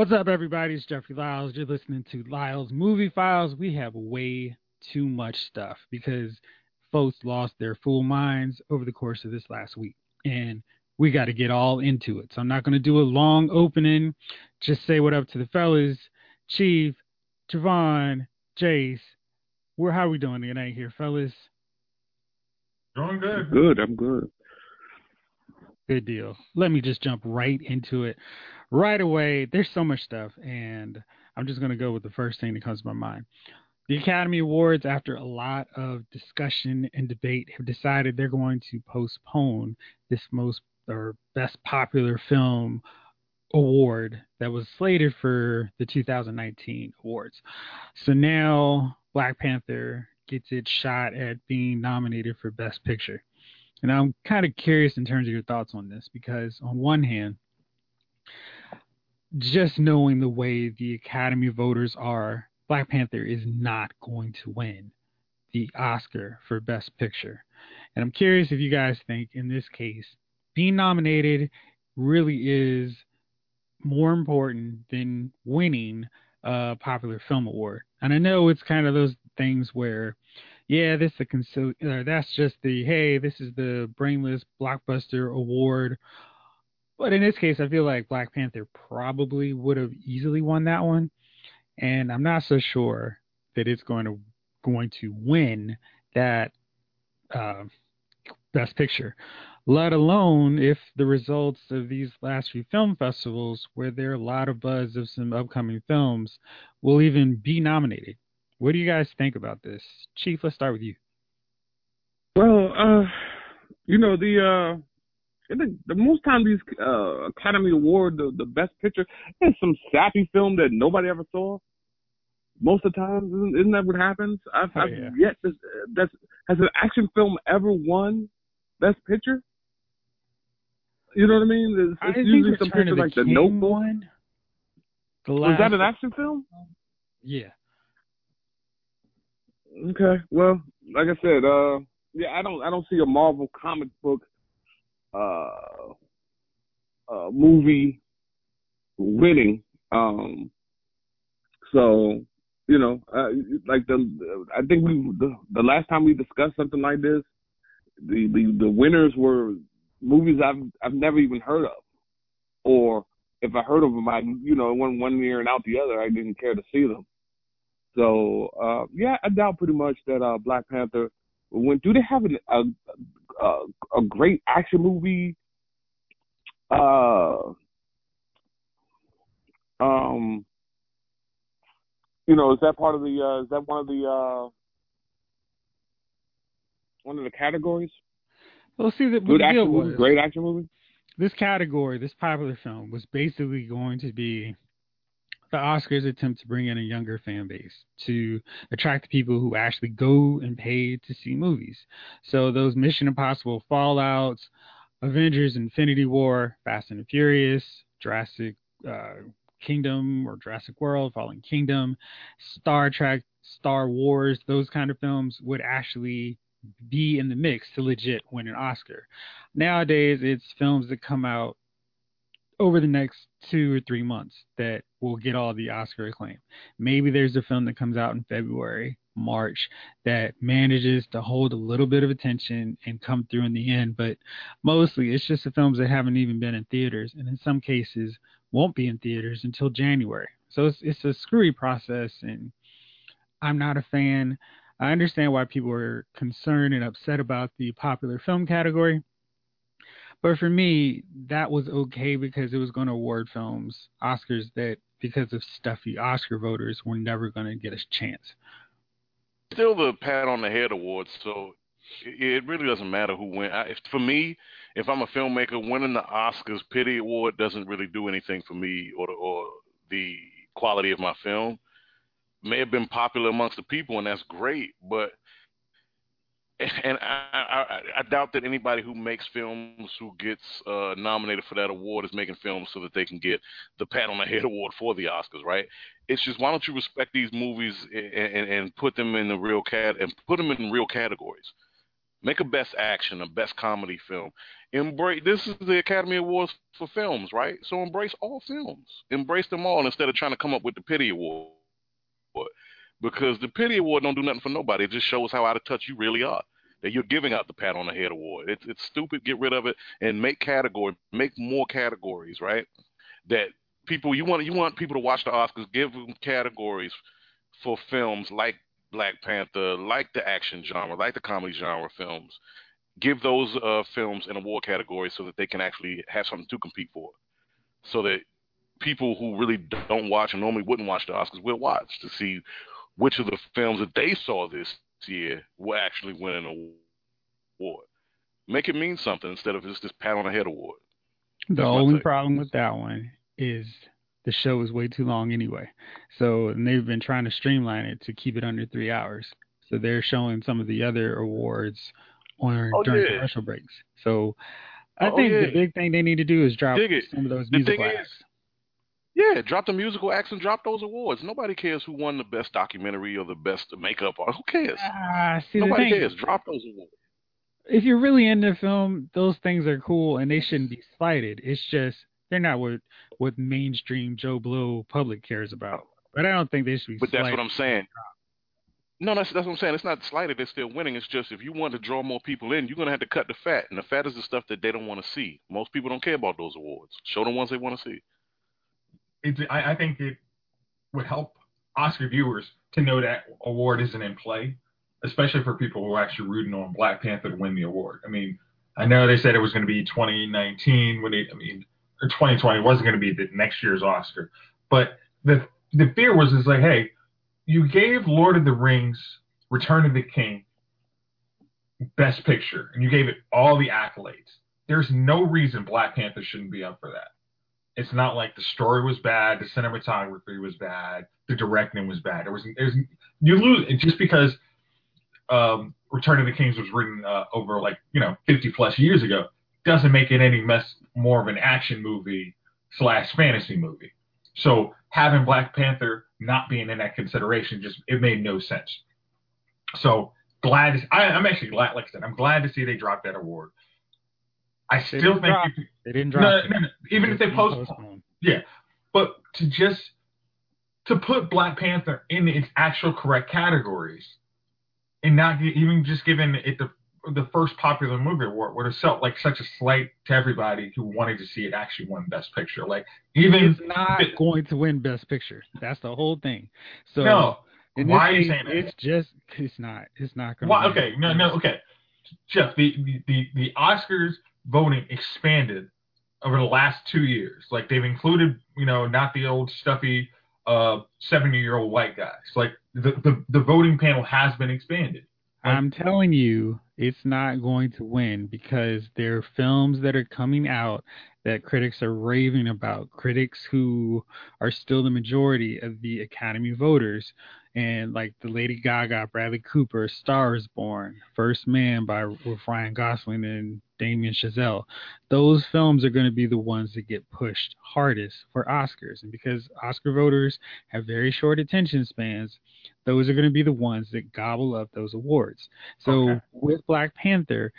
What's up, everybody? It's Jeffrey Lyles. You're listening to Lyles Movie Files. We have way too much stuff because folks lost their full minds over the course of this last week. And we got to get all into it. So I'm not going to do a long opening. Just say what up to the fellas. Chief, Javon, Jace. We're, how are we doing tonight here, fellas? Doing good. Good, I'm good. Good deal. Let me just jump right into it right away. There's so much stuff, and I'm just going to go with the first thing that comes to my mind. The Academy Awards, after a lot of discussion and debate, have decided they're going to postpone this most or best popular film award that was slated for the 2019 awards. So now Black Panther gets its shot at being nominated for Best Picture. And I'm kind of curious in terms of your thoughts on this because, on one hand, just knowing the way the Academy voters are, Black Panther is not going to win the Oscar for Best Picture. And I'm curious if you guys think, in this case, being nominated really is more important than winning a popular film award. And I know it's kind of those things where yeah, this is a consil- uh, that's just the hey, this is the brainless blockbuster award. But in this case, I feel like Black Panther probably would have easily won that one, and I'm not so sure that it's going to going to win that uh, Best Picture. Let alone if the results of these last few film festivals, where there are a lot of buzz of some upcoming films, will even be nominated. What do you guys think about this? Chief, let's start with you. Well, uh, you know, the uh the, the most time these uh Academy Award the, the best picture is some sappy film that nobody ever saw. Most of the time, isn't, isn't that what happens? I've, Oh, I've yeah. yet to, that's has an action film ever won best picture? You know what I mean? It's, I it's think usually some picture the like the Notebook. won. The Was that an action film? Yeah. Okay. Well, like I said, uh, yeah, I don't, I don't see a Marvel comic book, uh, uh, movie winning. Um, so you know, uh, like the, I think we, the, the last time we discussed something like this, the, the, the winners were movies I've, I've never even heard of, or if I heard of them, I, you know, one, one year and out the other, I didn't care to see them. So uh, yeah, I doubt pretty much that uh, Black Panther win. Do they have an, a, a a great action movie? Uh, um, you know, is that part of the? Uh, is that one of the? Uh, one of the categories? Well, see, the, Good action movie, was, great action movie. this category, this popular film, was basically going to be the Oscars' attempt to bring in a younger fan base to attract people who actually go and pay to see movies. So those Mission Impossible Fallouts, Avengers Infinity War, Fast and Furious, Jurassic uh, Kingdom or Jurassic World, Fallen Kingdom, Star Trek, Star Wars, those kind of films would actually be in the mix to legit win an Oscar. Nowadays, it's films that come out over the next two or three months that will get all the Oscar acclaim. Maybe there's a film that comes out in February, March that manages to hold a little bit of attention and come through in the end, but mostly it's just the films that haven't even been in theaters and in some cases won't be in theaters until January. So it's it's a screwy process and I'm not a fan. I understand why people are concerned and upset about the popular film category. But for me, that was okay because it was going to award films Oscars that, because of stuffy Oscar voters, were never going to get a chance. Still the pat on the head award, so it, really doesn't matter who wins. For me, if I'm a filmmaker, winning the Oscars pity award doesn't really do anything for me or the, or the quality of my film. May have been popular amongst the people, and that's great, but and I, I, I doubt that anybody who makes films who gets uh, nominated for that award is making films so that they can get the pat on the head award for the Oscars, right? It's just why don't you respect these movies and, and, and put them in the real cat and put them in real categories? Make a best action, a best comedy film. Embrace. This is the Academy Awards for films, right? So embrace all films. Embrace them all instead of trying to come up with the pity award. Because the pity award don't do nothing for nobody. It just shows how out of touch you really are. That you're giving out the pat on the head award. It's it's stupid. Get rid of it and make category. Make more categories, right? That people you want you want people to watch the Oscars. Give them categories for films like Black Panther, like the action genre, like the comedy genre films, give those uh, films an award category so that they can actually have something to compete for. So that people who really don't watch and normally wouldn't watch the Oscars will watch to see which of the films that they saw this year will actually win an award. Make it mean something instead of just this pat on the head award. The That's only problem with that one is the show is way too long anyway. So and they've been trying to streamline it to keep it under three hours. So they're showing some of the other awards on oh, during yeah. commercial breaks. So I oh, think yeah. the big thing they need to do is drop some of those the musical acts. Is, yeah, drop the musical acts and drop those awards. Nobody cares who won the best documentary or the best makeup. Or who cares? Ah, see, Nobody thing, cares. Drop those awards. If you're really into film, those things are cool and they shouldn't be slighted. It's just they're not what what mainstream Joe Blow public cares about. But I don't think they should be. But that's what I'm saying. No, that's that's what I'm saying. It's not slighted. They're still winning. It's just if you want to draw more people in, you're gonna have to cut the fat, and the fat is the stuff that they don't want to see. Most people don't care about those awards. Show them ones they want to see. I, I think it would help Oscar viewers to know that award isn't in play, especially for people who are actually rooting on Black Panther to win the award. I mean, I know they said it was going to be 2019 when they, I mean, or 2020 wasn't going to be the next year's Oscar, but the the fear was is like, hey, you gave Lord of the Rings, Return of the King, Best Picture, and you gave it all the accolades. There's no reason Black Panther shouldn't be up for that. It's not like the story was bad, the cinematography was bad, the directing was bad. There was there's you lose just because um, Return of the Kings was written uh, over like you know 50 plus years ago doesn't make it any less more of an action movie slash fantasy movie. So having Black Panther not being in that consideration just it made no sense. So glad to, I, am actually glad, like I said, I'm glad to see they dropped that award. I They still think you, they didn't drop no, no, no, even if they postpone, postponed. yeah, but to just to put Black Panther in its actual correct categories and not even just giving it the the first popular movie award would have felt like such a slight to everybody who wanted to see it actually win Best Picture. Like even It's not going to win Best Picture. That's the whole thing. So no, why this are you case, saying that? It's just it's not. It's not going. Why, okay, no, no, okay. Jeff, the, the, the, the Oscars voting expanded over the last two years. Like they've included, you know, not the old stuffy uh 70 year old white guys. Like the, the, the voting panel has been expanded. I'm telling you, it's not going to win because there are films that are coming out that critics are raving about. Critics who are still the majority of the Academy voters, and like the Lady Gaga, Bradley Cooper, Star is Born, First Man by with Ryan Gosling and Damien Chazelle. Those films are going to be the ones that get pushed hardest for Oscars, and because Oscar voters have very short attention spans, those are going to be the ones that gobble up those awards. So Okay. with Black Panther,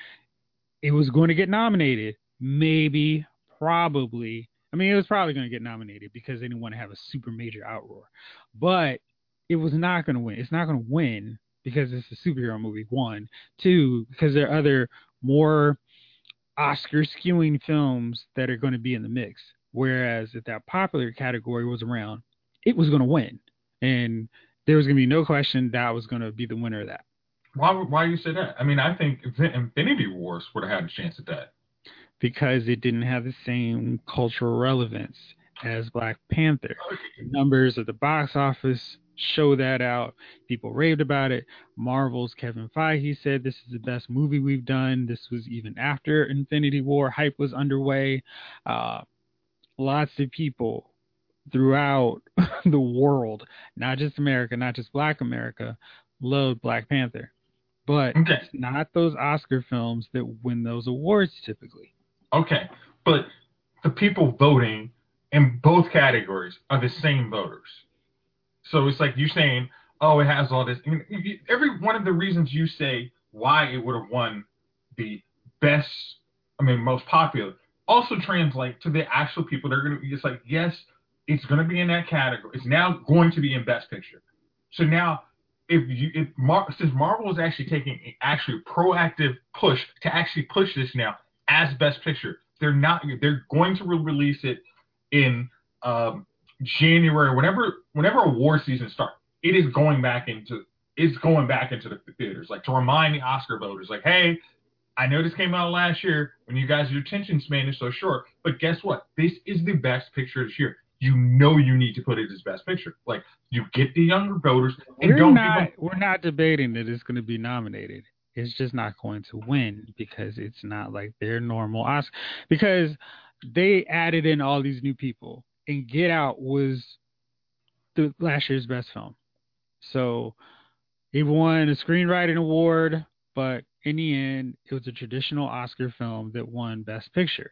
it was going to get nominated, maybe, probably. I mean, it was probably going to get nominated because they didn't want to have a super major outroar, but it was not going to win. It's not going to win because it's a superhero movie. One, two, because there are other more Oscar skewing films that are going to be in the mix. Whereas if that popular category was around, it was going to win, and there was going to be no question that was going to be the winner of that. Why why you say that? I mean, I think Infinity Wars would have had a chance at that. because it didn't have the same cultural relevance as Black Panther. The numbers of the box office show that out. People raved about it. Marvel's Kevin Feige said this is the best movie we've done. This was even after Infinity War hype was underway. Uh, lots of people throughout the world, not just America, not just Black America, loved Black Panther. But Okay. it's not those Oscar films that win those awards typically. Okay, but the people voting in both categories are the same voters. So it's like you saying, "Oh, it has all this." I mean, you- every one of the reasons you say why it would have won the best, I mean, most popular, also translate to the actual people that are going to be just like, yes, it's going to be in that category. It's now going to be in Best Picture. So now, if you if Mar- since Marvel is actually taking actually proactive push to actually push this now as Best Picture, they're not. They're going to release it in um, January, whenever whenever award season starts. It is going back into it's going back into the theaters, like to remind the Oscar voters, like, hey, I know this came out last year when you guys' your attention span is so short, but guess what? This is the best picture this year. You know you need to put it as best picture. Like you get the younger voters and we're don't not, give. We're not debating that it's going to be nominated. It's just not going to win because it's not like their normal Oscar. Because they added in all these new people, and Get Out was the last year's best film. So it won a screenwriting award, but in the end, it was a traditional Oscar film that won Best Picture.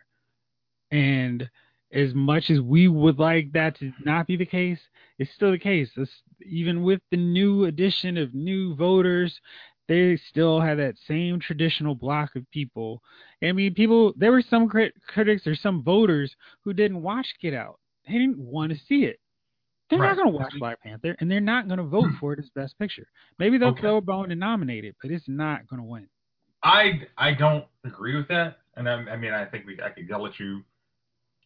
And as much as we would like that to not be the case, it's still the case. It's, even with the new addition of new voters, they still have that same traditional block of people. I mean, people, there were some crit- critics or some voters who didn't watch Get Out. They didn't want to see it. They're Right. not going to watch Black Panther, and they're not going to vote hmm. for it as Best Picture. Maybe they'll Okay. throw a bone and nominate it, but it's not going to win. I I don't agree with that, and I, I mean I think we I could yell at you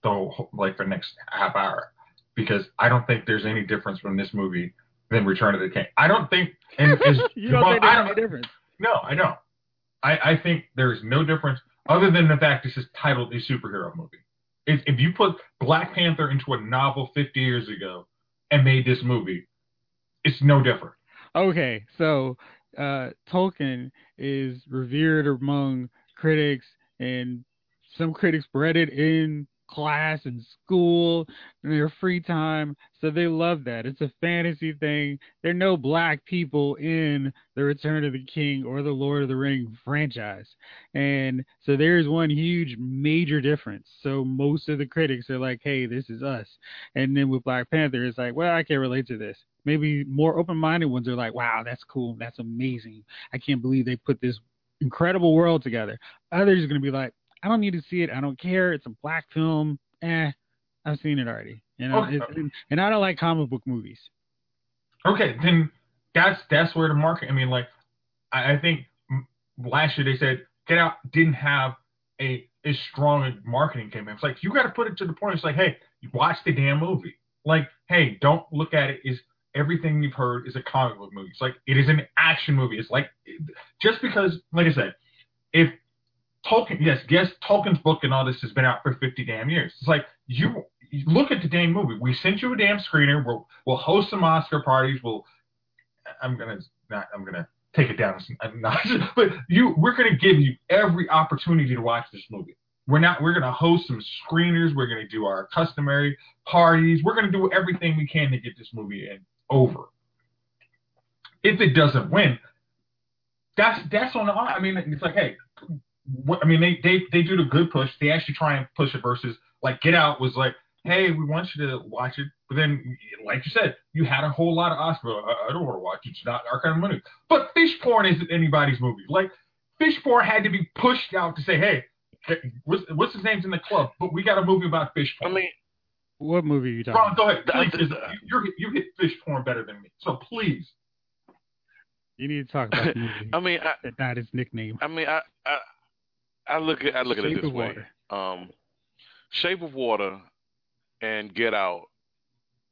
though like for the next half hour because I don't think there's any difference from this movie than Return of the King. I don't think and you don't Jamal- think I there's don't difference? no I don't. I I think there is no difference other than the fact this is titled a superhero movie. If if you put Black Panther into a novel 50 years ago and made this movie, it's no different. Okay, so uh, Tolkien is revered among critics, and some critics read it in class and school and their free time, so they love that. It's a fantasy thing. There are no black people in the Return of the King or the Lord of the Ring franchise, and so there's one huge major difference. So most of the critics are like, "Hey, this is us," and then with Black Panther, it's like, "Well, I can't relate to this." maybe more open-minded ones are like, "Wow, that's cool, that's amazing. I can't believe they put this incredible world together." Others are gonna be like, "I don't need to see it. I don't care. It's a black film. Eh, I've seen it already." You know, Okay. it, and I don't like comic book movies. Okay, then that's that's where the market. I mean, like, I, I think last year they said Get Out didn't have a as strong a marketing campaign. It's like you got to put it to the point. It's like, hey, you watch the damn movie. Like, hey, don't look at it as everything you've heard is a comic book movie. It's like it is an action movie. It's like just because, like I said, if Tolkien, yes, yes, Tolkien's book and all this has been out for fifty damn years. It's like you, you look at the damn movie. We sent you a damn screener. We'll we'll host some Oscar parties. We'll I'm gonna not I'm gonna take it down a notch, but you we're gonna give you every opportunity to watch this movie. We're not we're gonna host some screeners. We're gonna do our customary parties. We're gonna do everything we can to get this movie in over. If it doesn't win, that's that's on the I mean it's like hey, I mean they they they do the good push. They actually try and push it versus like Get Out was like hey we want you to watch it, but then like you said you had a whole lot of Oscar. I, I don't want to watch it. It's not our kind of movie. But Fish Porn isn't anybody's movie. Like Fish Porn had to be pushed out to say hey. What's, what's his name's in the club? But we got a movie about fish porn. I mean, What movie are you talking Ron, about? go ahead. I- Please, 'cause you, you're, you hit fish porn better than me. So please. You need to talk about the movie. I mean, I, That's not his nickname. I mean, I, I, I look at I look at it this way. Water. Um, Shape of Water and Get Out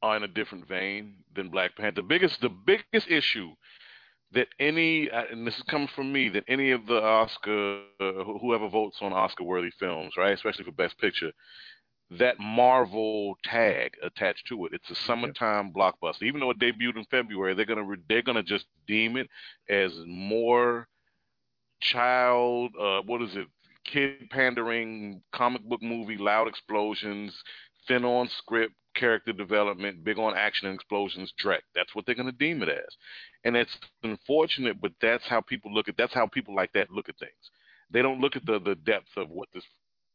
are in a different vein than Black Panther. The biggest the biggest issue that any uh, and this is coming from me that any of the Oscar uh, whoever votes on Oscar worthy films, right, especially for Best Picture, that Marvel tag attached to it. It's a summertime blockbuster. Even though it debuted in February, they're gonna they're gonna just deem it as more child uh what is it kid pandering comic book movie loud explosions thin on script character development big on action and explosions Drek. that's what they're going to deem it as. And it's unfortunate but that's how people look at that's how people like that look at things. They don't look at the the depth of what this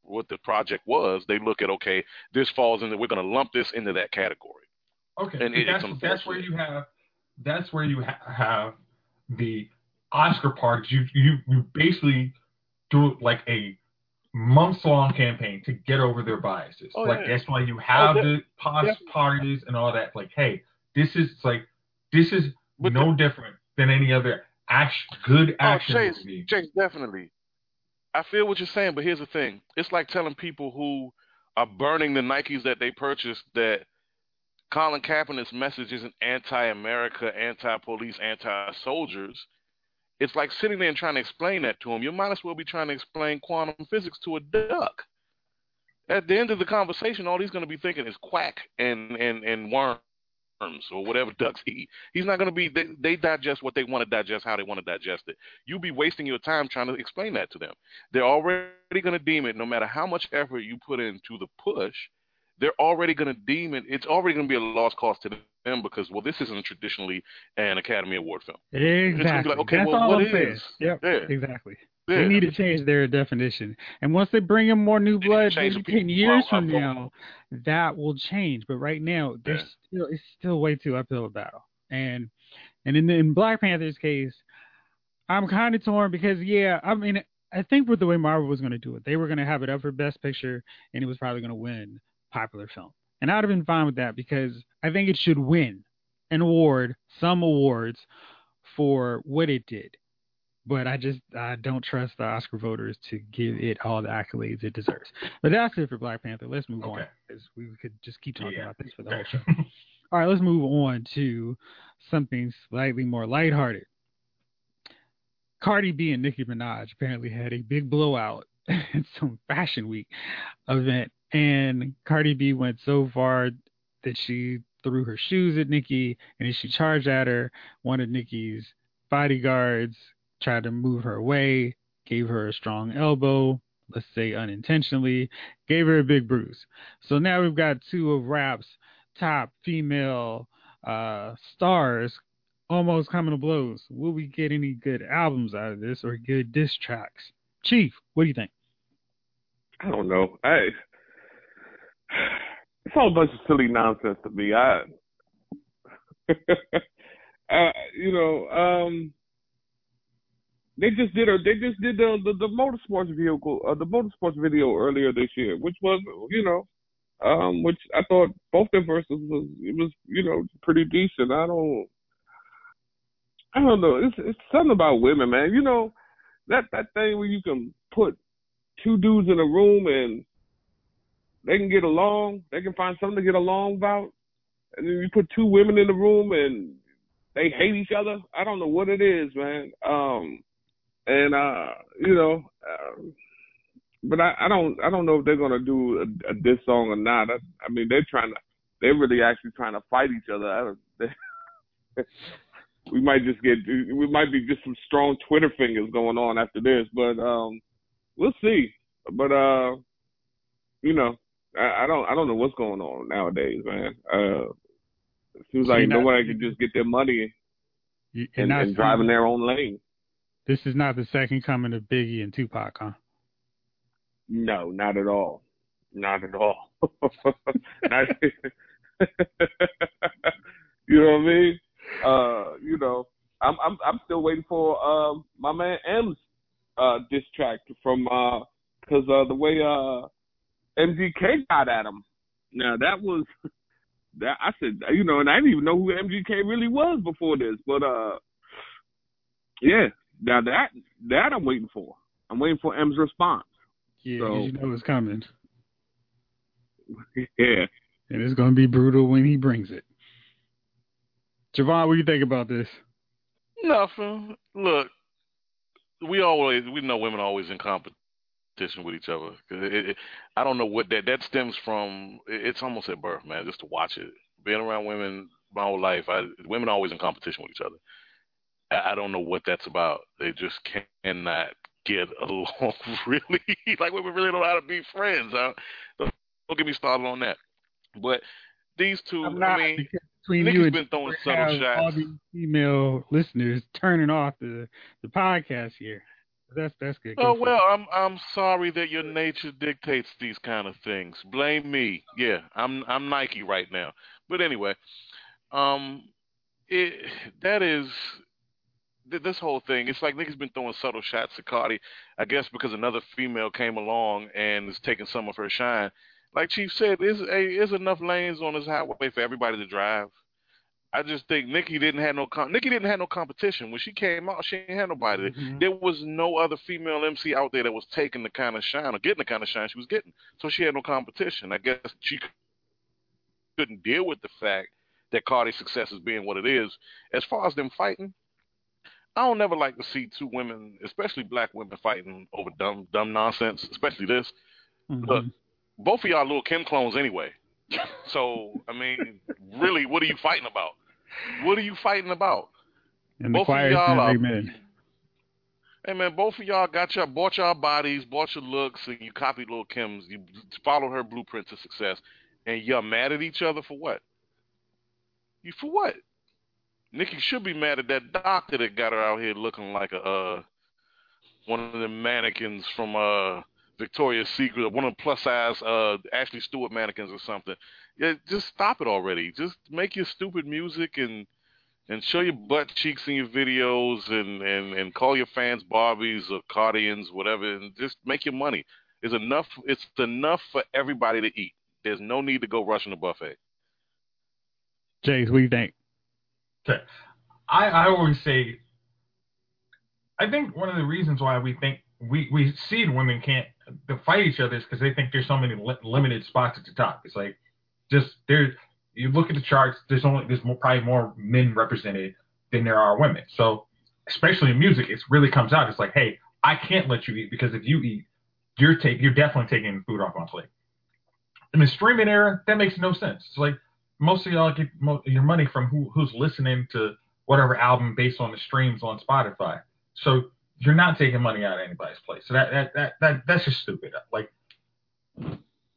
what the project was. They look at okay this falls into we're going to lump this into that category. Okay, And it- it's that's that's where you have that's where you ha- have the Oscar parties. You you you basically do like a months long campaign to get over their biases. Oh, like yeah. that's why you oh, have Oh, the pos yeah. parties and all that. Like, hey, this is like this is But no different than any other action good Oh, action Chase, movie. Chase, definitely. I feel what you're saying, but here's the thing: it's like telling people who are burning the Nikes that they purchased that Colin Kaepernick's message isn't anti-America, anti-police, anti-soldiers. It's like sitting there and trying to explain that to them. You might as well be trying to explain quantum physics to a duck. At the end of the conversation, all he's going to be thinking is quack and and and worms or whatever ducks eat. He's not going to be. They, they digest what they want to digest, how they want to digest it. You'll be wasting your time trying to explain that to them. They're already going to deem it, no matter how much effort you put into the push. They're already going to deem it. It's already going to be a lost cause to them because well, this isn't traditionally an Academy Award film. Exactly. like, okay, That's well, all what is? Yep. Yeah. Exactly. Yeah. They need to change their definition. And once they bring in more new They need to blood, maybe ten years out- from now, that will change. But right now, there's still it's still way too uphill battle. And and in in Black Panther's case, I'm kind of torn because yeah, I mean, I think with the way Marvel was going to do it, they were going to have it up for Best Picture, and it was probably going to win Popular Film. And I'd have been fine with that because I think it should win an award, some awards for what it did. But I just I don't trust the Oscar voters to give it all the accolades it deserves. But that's it for Black Panther. Let's move on because we could just keep talking Yeah. about this for the whole show. All right, let's move on to something slightly more lighthearted. Cardi B and Nicki Minaj apparently had a big blowout at some Fashion Week event, and Cardi B went so far that she threw her shoes at Nicki, and she charged at her, one of Nicki's bodyguards tried to move her away, gave her a strong elbow, let's say unintentionally, gave her a big bruise. So now we've got two of rap's top female uh, stars almost coming to blows. Will we get any good albums out of this or good diss tracks? Chief, what do you think? I don't know. I it's all a bunch of silly nonsense to me. I, uh, you know, um, they just did a they just did the the, the motorsports vehicle uh, the motorsports video earlier this year, which was you know, um, which I thought both their verses was it was you know pretty decent. I don't. I don't know. It's it's something about women, man. You know, that that thing where you can put two dudes in a room and they can get along, they can find something to get along about, and then you put two women in the room and they hate each other. I don't know what it is, man. Um, and uh, you know, um, but I, I don't I don't know if they're gonna do a, a diss song or not. I, I mean, they're trying to they're really actually trying to fight each other. I don't, we might just get we might be just some strong Twitter fingers going on after this, but um, we'll see. But uh, you know, I, I don't I don't know what's going on nowadays, man. Uh, it seems So like not- nobody can just get their money You- you're and, not and drive in their own lane. This is not the second coming of Biggie and Tupac, huh? No, not at all. Not at all. Not- you know what I mean? Uh, you know, I'm I'm I'm still waiting for um my man Em's uh diss track from uh because uh the way uh MGK got at him. Now that was that I said you know, and I didn't even know who MGK really was before this, but uh yeah, now that that I'm waiting for. I'm waiting for Em's response. Yeah, So- you know it's coming, Yeah. and it's gonna be brutal when he brings it. Javon, what do you think about this? Nothing. Look, we always we know women are always in competition with each other. It, it, I don't know what that that stems from. It, it's almost at birth, man. Just to watch it, being around women my whole life, I, women are always in competition with each other. I, I don't know what that's about. They just cannot get along. Really, like women really don't know how to be friends. I, don't, don't get me started on that. But these 2 I'm I mean, between you and been throwing subtle have all shots. these female listeners turning off the the podcast here. That's that's good. Oh well, I'm I'm sorry that your nature dictates these kind of things. Blame me. Yeah, I'm I'm Nike right now. But anyway, um, it that is th- this whole thing, it's like niggas been throwing subtle shots at Cardi. I guess because another female came along and is taking some of her shine. Like Chief said, there's, a, there's enough lanes on this highway for everybody to drive. I just think Nicki didn't have no com- Nicki didn't have no competition when she came out. She didn't have nobody. Mhm. There was no other female MC out there that was taking the kind of shine or getting the kind of shine she was getting. So she had no competition. I guess she couldn't deal with the fact that Cardi's success is being what it is. As far as them fighting, I don't never like to see two women, especially black women, fighting over dumb dumb nonsense. Especially this. Mhm. Look, both of y'all little Kim clones anyway. So I mean, really, what are you fighting about? What are you fighting about? and the both of choir is y'all are-. Hey man, both of y'all got your bought your bodies, bought your looks, and you copied Lil Kim's. You followed her blueprint to success, and you're mad at each other for what? You for what? Nicki should be mad at that doctor that got her out here looking like a uh, one of the mannequins from uh, Victoria's Secret, one of the plus size uh, Ashley Stewart mannequins or something. Yeah, just stop it already. Just make your stupid music and and show your butt cheeks in your videos and, and, and call your fans Barbies or Cardians, whatever, and just make your money. It's enough it's enough for everybody to eat. There's no need to go rushing the buffet. Jace, what do you think? I, I always say, I think one of the reasons why we think we, we see women can't to fight each other is because they think there's so many li- limited spots at the top. It's like just there. You look at the charts. There's only there's more, probably more men represented than there are women. So especially in music, it really comes out. It's like, hey, I can't let you eat because if you eat, you're take you're definitely taking food off my plate. In the streaming era, that makes no sense. It's like most of y'all get mo- your money from who who's listening to whatever album based on the streams on Spotify. So you're not taking money out of anybody's place. So that that that, that that's just stupid. Like,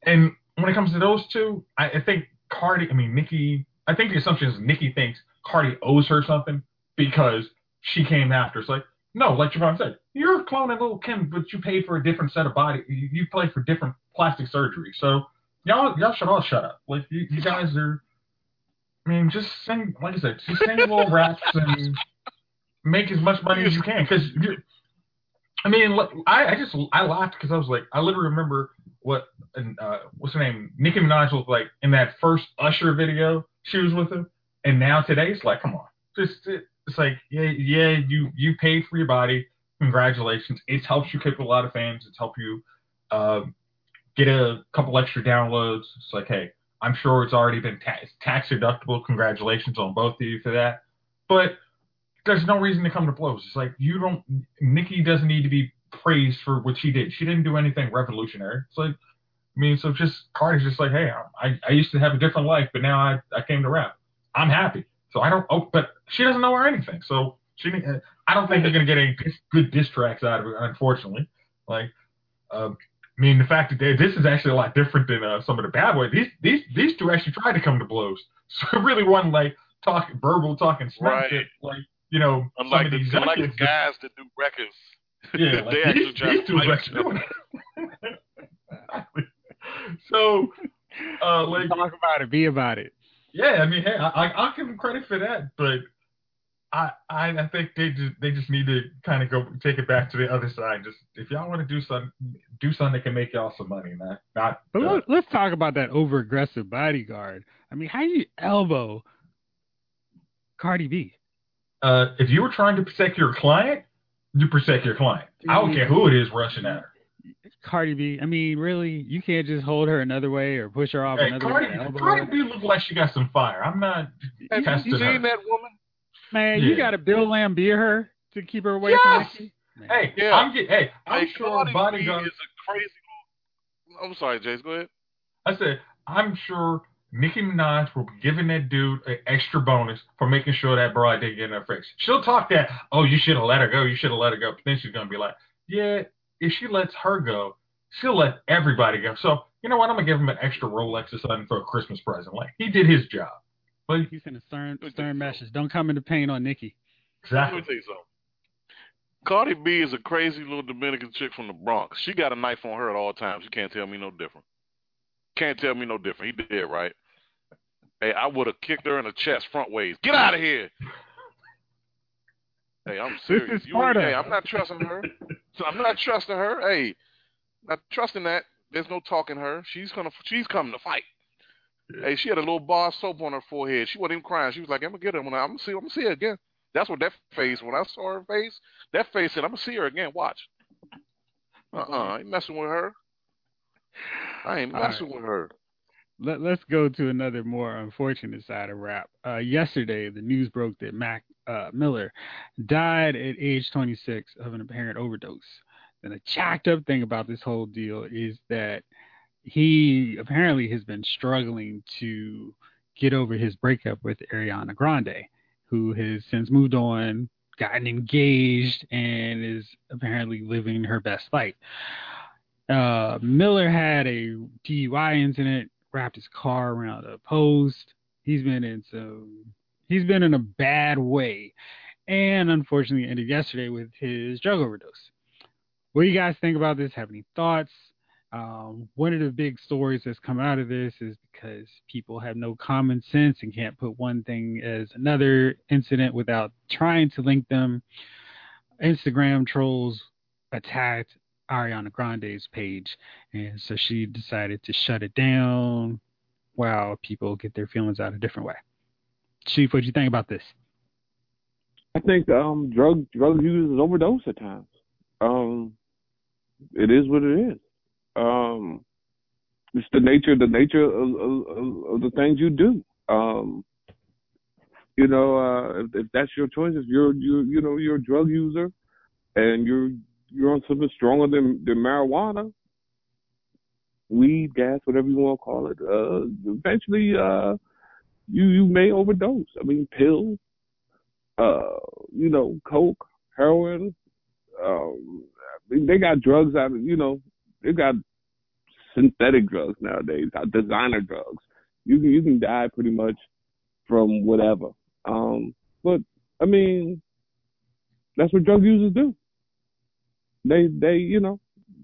and when it comes to those two, I, I think Cardi. I mean, Nicki. I think the assumption is Nicki thinks Cardi owes her something because she came after. It's like no, like Javon said, you're cloning Little Kim, but you paid for a different set of body. You, you paid for different plastic surgery. So y'all y'all should all shut up. Like you, you guys are. I mean, just sing, like I said, just sing little raps and make as much money as you can. Because, I mean, I, I just, I laughed because I was like, I literally remember what, uh, what's her name? Nicki Minaj was like in that first Usher video she was with him. And now today, it's like, come on. Just, it's like, yeah, yeah, you, you paid for your body. Congratulations. It's helped you keep a lot of fans. It's helped you uh, get a couple extra downloads. It's like, hey, I'm sure it's already been tax, tax deductible. Congratulations on both of you for that. But there's no reason to come to blows. It's like you don't. Nicki doesn't need to be praised for what she did. She didn't do anything revolutionary. It's like, I mean, so just Cardi's just like, hey, I I used to have a different life, but now I I came to rap. I'm happy. So I don't. Oh, but she doesn't know her anything. So she. I don't think they're gonna get any good diss tracks out of it, unfortunately. Like. Um, I mean, the fact that this is actually a lot different than uh, some of the bad boys. These these these two actually tried to come to blows, so it really wasn't like talking verbal talking smack Right. like you know Unlike the, unlike the guys that do records. Yeah, they like actually these, try these to two fight actually each other. doing it. so, uh, like, Talk about it. Be about it. yeah, I mean, hey, I, I I'll give them credit for that, but I I, I think they just they just need to kind of go take it back to the other side. Just if y'all want to do something, do something that can make y'all some money, not not. But uh, let, let's talk about that over aggressive bodyguard. I mean, how do you elbow Cardi B? uh, if you were trying to protect your client, you protect your client. I don't care who it is rushing at her. Cardi B. I mean, really, you can't just hold her another way or push her off Hey, another Cardi, way. and Cardi. B look like she got some fire. I'm not Have testing you her. seen that woman? Man, Yeah. you got to Bill Laimbeer her to keep her away Yes! from Nicki. Hey, Yeah. I'm get, hey, I'm Hey, sure Cardi B bodyguard. is a crazy. I'm sorry, Jace. Go ahead. I said, I'm sure Nicki Minaj will be giving that dude an extra bonus for making sure that broad didn't get in her face. She'll talk that, oh, you should have let her go. You should have let her go. But then she's gonna be like, yeah, if she lets her go, she'll let everybody go. So you know what? I'm gonna give him an extra Rolex or something for a Christmas present. Like he did his job. But He's in a stern, stern message. Don't come into pain on Nicki. Let me exactly. tell you something. Cardi B is a crazy little Dominican chick from the Bronx. She got a knife on her at all times. You can't tell me no different. Can't tell me no different. He did right. Hey, I would have kicked her in the chest front ways. Get out of here. Hey, I'm This serious. is You, Sparta. hey, I'm not trusting her. So I'm not trusting her. Hey, not trusting that. There's no talking her. She's gonna. She's coming to fight. Hey, she had a little bar of soap on her forehead. She wasn't even crying. She was like, "I'm gonna get her. When I, I'm gonna see. I'm gonna see her again." That's what that face. When I saw her face, that face said, "I'm gonna see her again. Watch." Uh uh I ain't messing with her. I ain't messing with her. Let, let's go to another more unfortunate side of rap. Uh, yesterday, the news broke that Mac uh, Miller died at age 26 of an apparent overdose. And the jacked up thing about this whole deal is that he apparently has been struggling to get over his breakup with Ariana Grande, who has since moved on, gotten engaged, and is apparently living her best life. Uh, Miller had a DUI incident, wrapped his car around a post. He's been in some, he's been in a bad way, and unfortunately ended yesterday with his drug overdose. What do you guys think about this? Have any thoughts? Um, one of the big stories that's come out of this is because people have no common sense and can't put one thing as another incident without trying to link them. Instagram trolls attacked Ariana Grande's page, and so she decided to shut it down while people get their feelings out a different way. Chief, what do you think about this? I think um, drug drug users overdose at times. Um, it is what it is. Um, it's the nature the nature of, of, of the things you do. Um, you know, uh, if, if that's your choice, if you're you you know you're a drug user and you're you're on something stronger than than marijuana, weed, gas, whatever you want to call it, uh, eventually uh, you you may overdose. I mean, pills, uh, you know, coke, heroin. Um, I mean, they got drugs out of you know they got synthetic drugs nowadays, designer drugs. You can you can die pretty much from whatever. Um, but I mean, that's what drug users do. They they you know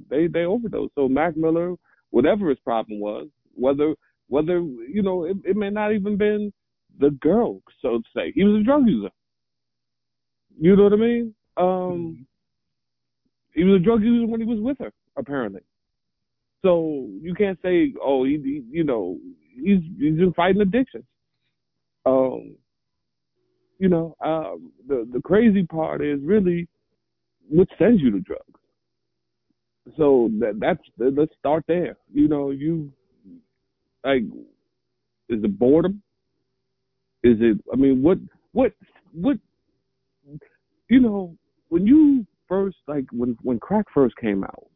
they they overdose. So Mac Miller, whatever his problem was, whether whether you know it, it may not even been the girl, so to say, he was a drug user. You know what I mean? Um, he was a drug user when he was with her, apparently. So you can't say, oh, he, he you know, he's he's been fighting addiction. Um, you know, um, the the crazy part is really what sends you to drugs. So that that's let's start there. You know, you like is it boredom? Is it? I mean, what what what? You know, when you first like when when crack first came out,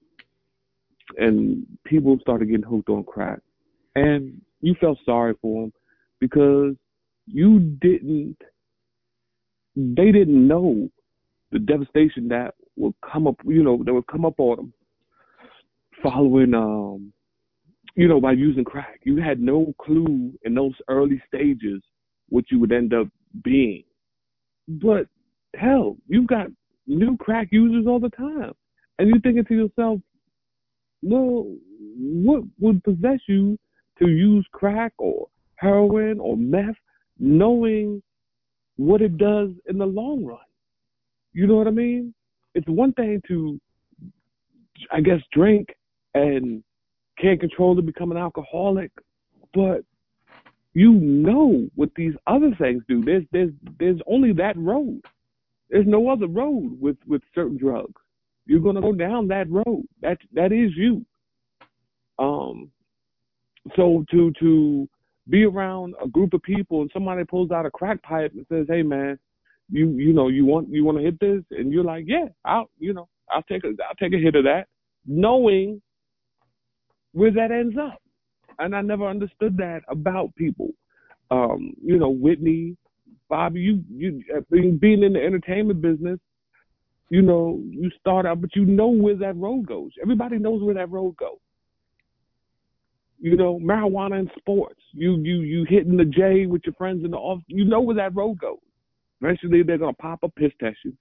and people started getting hooked on crack, and you felt sorry for them because you didn't. They didn't know the devastation that would come up. You know, that would come up on them following. Um, you know, by using crack, you had no clue in those early stages what you would end up being. But hell, you've got new crack users all the time. And you're thinking to yourself, well, what would possess you to use crack or heroin or meth knowing what it does in the long run? You know what I mean? It's one thing to, I guess, drink and can't control to become an alcoholic, but you know what these other things do. There's there's there's only that road. There's no other road with with certain drugs. You're gonna go down that road. That that is you. Um. So to to be around a group of people and somebody pulls out a crack pipe and says, "Hey man, you you know you want you want to hit this," and you're like, "Yeah, I'll you know I'll take a I'll take a hit of that," knowing where that ends up. And I never understood that about people. Um, you know, Whitney, Bobby, you you I being in the entertainment business, you know, you start out, but you know where that road goes. Everybody knows where that road goes. You know, marijuana and sports. You you you hitting the J with your friends in the office. You know where that road goes. Eventually, they're gonna pop a piss test you.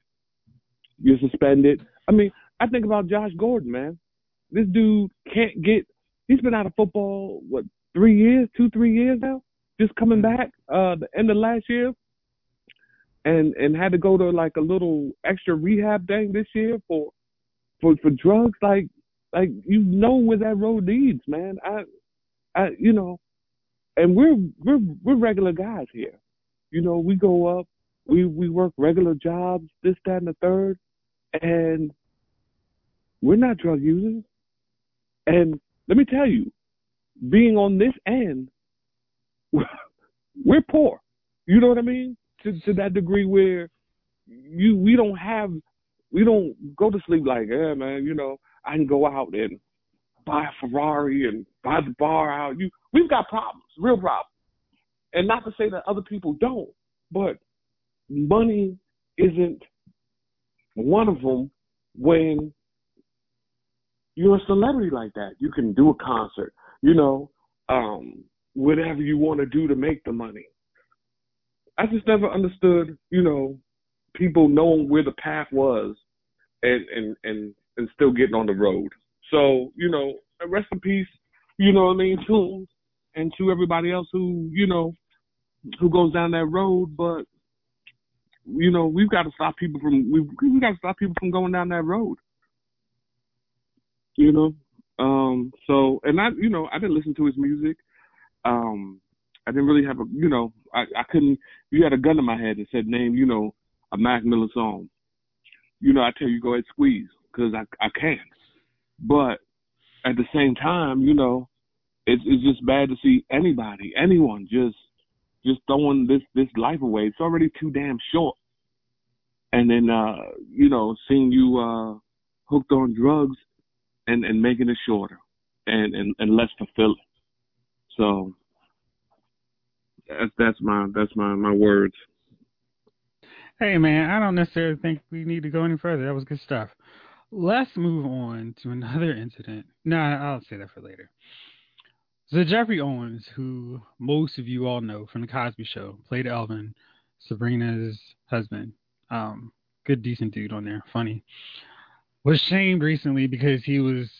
You're suspended. I mean, I think about Josh Gordon, man. This dude can't get. He's been out of football what three years, two three years now. Just coming back uh the end of last year, and and had to go to like a little extra rehab thing this year for for for drugs. Like like you know where that road leads, man. I I you know, and we're we're we're regular guys here. You know, we go up, we we work regular jobs, this, that, and the third, and we're not drug users. And let me tell you, being on this end, we're poor. You know what I mean? To to that degree where you we don't have we don't go to sleep like, yeah, man, you know, I can go out and buy a Ferrari and buy the bar out. You we've got problems, real problems. And not to say that other people don't, but money isn't one of them when you're a celebrity like that. You can do a concert, you know, um, whatever you want to do to make the money. I just never understood, you know, people knowing where the path was and and and and still getting on the road. So, you know, rest in peace, you know what I mean, to and to everybody else who, you know, who goes down that road, but you know, we've got to stop people from we we got to stop people from going down that road. You know, um, so and I, you know, I didn't listen to his music. Um, I didn't really have a, you know, I, I couldn't. You had a gun in my head and said name, you know, a Mac Miller song. You know, I tell you go ahead squeeze because I I can, but at the same time, you know, it's it's just bad to see anybody, anyone, just just throwing this this life away. It's already too damn short. And then uh, you know, seeing you uh hooked on drugs and and making it shorter and and, and less fulfilling. So that's that's my that's my my words. Hey man, I don't necessarily think we need to go any further. That was good stuff. Let's move on to another incident. No, I'll say that for later. So Geoffrey Owens, who most of you all know from the Cosby Show, played Elvin, Sabrina's husband. Um, good, decent dude on there, funny. Was shamed recently because he was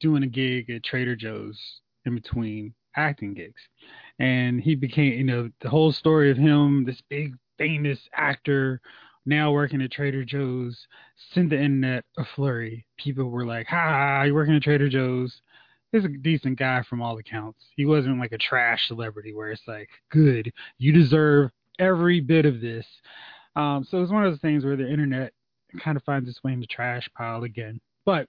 doing a gig at Trader Joe's in between acting gigs, and he became, you know, the whole story of him, this big famous actor now working at Trader Joe's, sent the internet a flurry. People were like, "Ha, you're working at Trader Joe's." He's a decent guy from all accounts. He wasn't like a trash celebrity where it's like, "Good, you deserve every bit of this." Um, so it's one of those things where the internet kind of finds its way in the trash pile again. But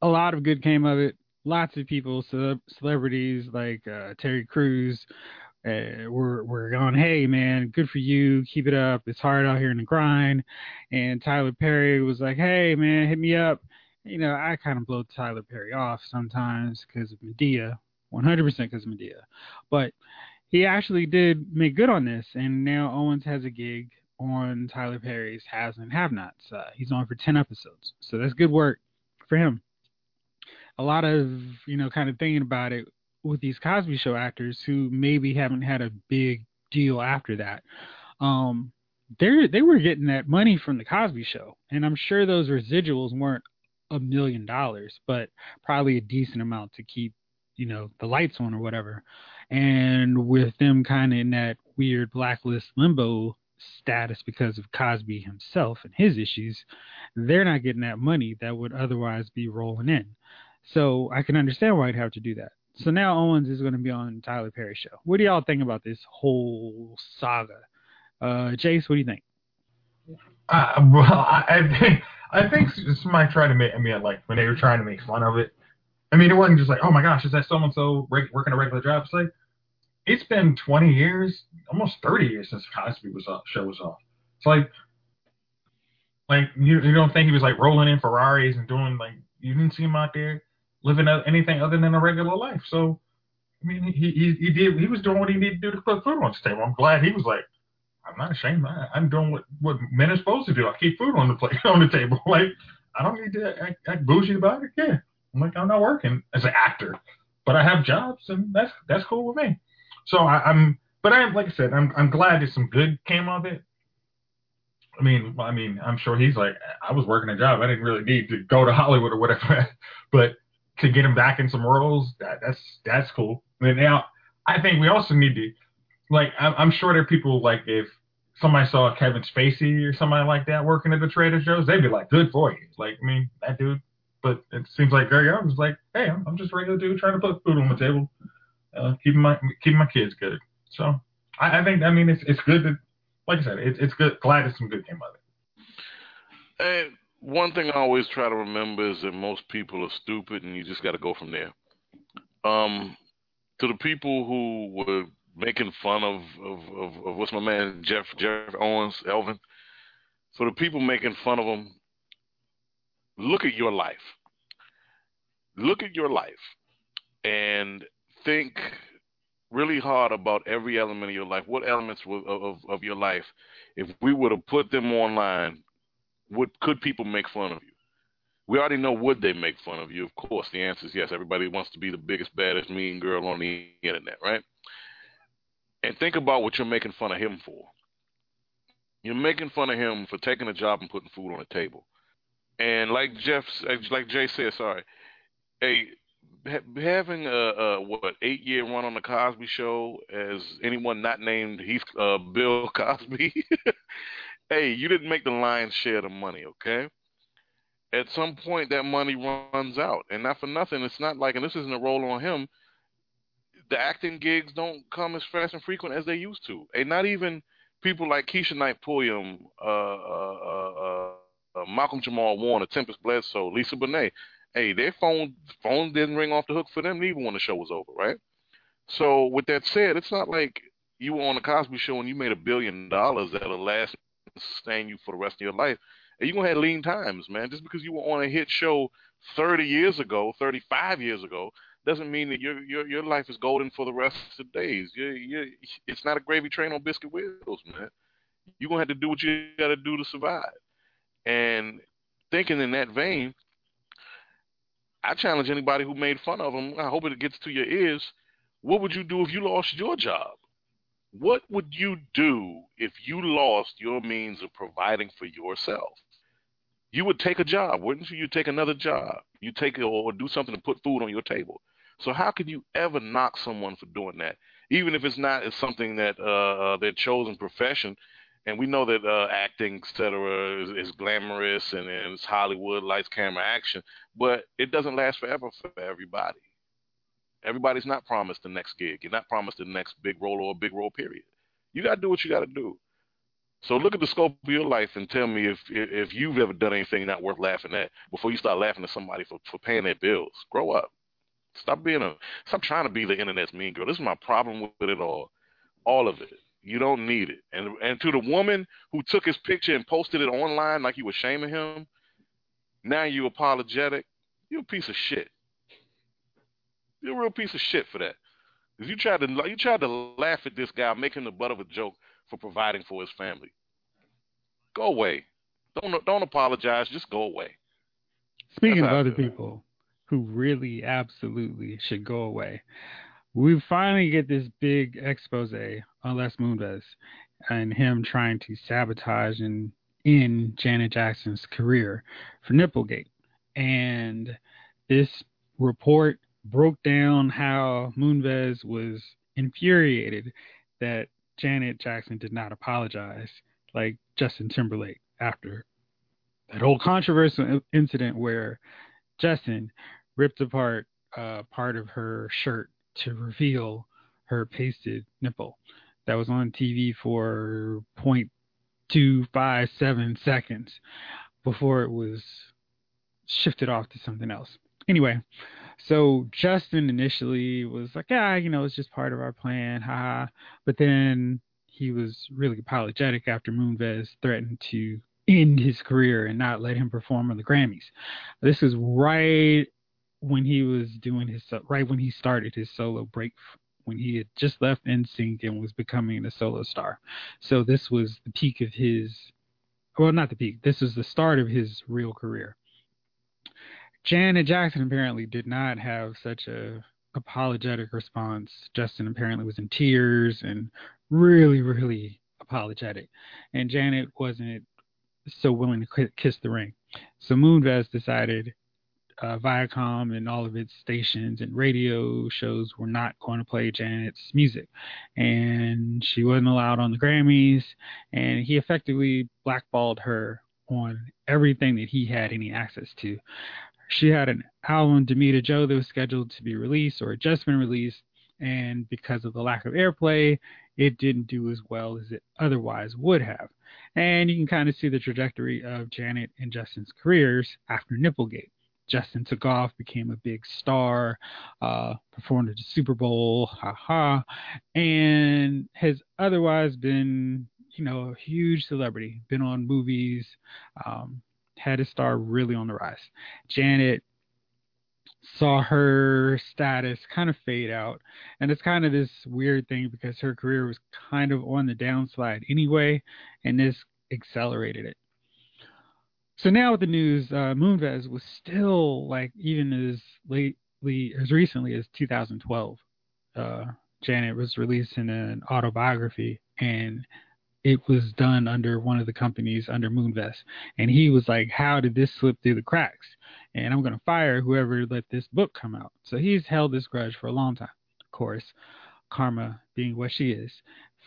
a lot of good came of it. Lots of people, celebrities like uh, Terry Crews, uh, we're we're going, hey man, good for you, keep it up. It's hard out here in the grind. And Tyler Perry was like, hey man, hit me up. You know, I kind of blow Tyler Perry off sometimes because of Madea, 100% because of Madea. But he actually did make good on this, and now Owens has a gig on Tyler Perry's Has and Have Nots. Uh, he's on for 10 episodes, so that's good work for him. A lot of, you know, kind of thinking about it, with these Cosby Show actors who maybe haven't had a big deal after that. Um, they they were getting that money from the Cosby Show, and I'm sure those residuals weren't a million dollars, but probably a decent amount to keep you know the lights on or whatever. And with them kind of in that weird blacklist limbo status because of Cosby himself and his issues, they're not getting that money that would otherwise be rolling in. So I can understand why I'd have to do that. So now Owens is going to be on Tyler Perry show. What do y'all think about this whole saga? Uh, Jace, what do you think? Uh, well, I, I think I think somebody tried to make. I mean, like when they were trying to make fun of it. I mean, it wasn't just like, oh my gosh, is that so and so working a regular job? It's like it's been 20 years, almost 30 years since Cosby was off, show was off. It's like, like you, you don't think he was like rolling in Ferraris and doing like you didn't see him out there living anything other than a regular life. So, I mean, he, he, he did, he was doing what he needed to do to put food on the table. I'm glad he was like, I'm not ashamed. I, I'm doing what, what men are supposed to do. I keep food on the plate, on the table. Like, I don't need to act, act bougie about it. Yeah. I'm like, I'm not working as an actor, but I have jobs and that's, that's cool with me. So I, I'm, but I am, like I said, I'm, I'm glad that some good came of it. I mean, I mean, I'm sure he's like, I was working a job. I didn't really need to go to Hollywood or whatever. but to get him back in some roles, that, that's that's cool. And now I think we also need to like I'm, I'm sure there are people like if somebody saw Kevin Spacey or somebody like that working at the Trader Joe's, they'd be like, "Good for you." Like, I mean, that dude. But it seems like Young was like, "Hey, I'm, I'm just a regular dude trying to put food on the table, uh, keeping my keeping my kids good." So I, I think, I mean, it's it's good that, like I said, it's it's good. Glad that some good came out of it. And one thing I always try to remember is that most people are stupid, and you just got to go from there. Um, to the people who were making fun of, of, of, of what's my man Jeff Jeff Owens Elvin. For the people making fun of him, look at your life. Look at your life, and think really hard about every element of your life. What elements of, of, of your life, if we were to put them online, would could people make fun of you? We already know would they make fun of you. Of course, the answer is yes. Everybody wants to be the biggest, baddest, mean girl on the internet, right? And think about what you're making fun of him for. You're making fun of him for taking a job and putting food on the table. And like Jeff, like Jay said, sorry, hey, having a, a what eight year run on the Cosby Show as anyone not named Heath uh, Bill Cosby, hey, you didn't make the lion's share of the money, okay? At some point, that money runs out, and not for nothing. It's not like, and this isn't a role on him the acting gigs don't come as fast and frequent as they used to, and not even people like Keshia Knight Pulliam, uh, uh, uh, uh, Malcolm Jamal Warner, Tempest Bledsoe, Lisa Bonet. Hey, their phone phone didn't ring off the hook for them even when the show was over, right? So with that said, it's not like you were on the Cosby Show and you made a billion dollars that'll last sustain you for the rest of your life. And you're gonna have lean times, man. Just because you were on a hit show 30 years ago, 35 years ago, doesn't mean that your your your life is golden for the rest of the days. You you it's not a gravy train on biscuit wheels, man. You're gonna have to do what you gotta do to survive. And thinking in that vein, I challenge anybody who made fun of him. I hope it gets to your ears. What would you do if you lost your job? What would you do if you lost your means of providing for yourself? You would take a job, wouldn't you? You take another job. You take or do something to put food on your table. So how can you ever knock someone for doing that, even if it's not it's something that uh, uh, their chosen profession? And we know that uh, acting, et cetera, is, is glamorous and, and it's Hollywood, lights, camera, action, but it doesn't last forever for everybody. Everybody's not promised the next gig. You're not promised the next big role or a big role. Period. You got to do what you got to do. So look at the scope of your life and tell me if if you've ever done anything not worth laughing at before you start laughing at somebody for, for paying their bills. Grow up. Stop being a stop trying to be the internet's mean girl. This is my problem with it all. All of it. You don't need it. And and to the woman who took his picture and posted it online like you were shaming him, now you apologetic. You're a piece of shit. You're a real piece of shit for that. Because you tried to you tried to laugh at this guy, make him the butt of a joke for providing for his family. Go away. Don't don't apologize. Just go away. Speaking That's of other people, who really absolutely should go away. We finally get this big expose on Les Moonves and him trying to sabotage and end Janet Jackson's career for Nipplegate. And this report broke down how Moonves was infuriated that Janet Jackson did not apologize like Justin Timberlake after that whole controversial incident where Justin ripped apart uh, part of her shirt to reveal her pasted nipple. That was on TV for 0.257 seconds before it was shifted off to something else. Anyway, so Justin initially was like, yeah, you know, it's just part of our plan, haha. But then he was really apologetic after Moonves threatened to end his career and not let him perform on the Grammys. This is right when he was doing his right when he started his solo break when he had just left NSYNC and was becoming a solo star. So this was the peak of his well not the peak. This was the start of his real career. Janet Jackson apparently did not have such a apologetic response. Justin apparently was in tears and really really apologetic. And Janet wasn't so willing to kiss the ring. So Moonves decided uh, Viacom and all of its stations and radio shows were not going to play Janet's music, and she wasn't allowed on the Grammys, and he effectively blackballed her on everything that he had any access to. She had an album, Damita Joe, that was scheduled to be released or just been released, and because of the lack of airplay, it didn't do as well as it otherwise would have. And you can kind of see the trajectory of Janet and Justin's careers after Nipplegate. Justin took off, became a big star, uh, performed at the Super Bowl, haha, and has otherwise been, you know, a huge celebrity. Been on movies, um, had his star really on the rise. Janet saw her status kind of fade out. And it's kind of this weird thing because her career was kind of on the downslide anyway, and this accelerated it. So now with the news, uh, Moonves was still like even as lately as recently as 2012. Uh, Janet was releasing an autobiography, and it was done under one of the companies under Moonves. And he was like, How did this slip through the cracks? And I'm going to fire whoever let this book come out. So he's held this grudge for a long time. Of course, Karma, being what she is,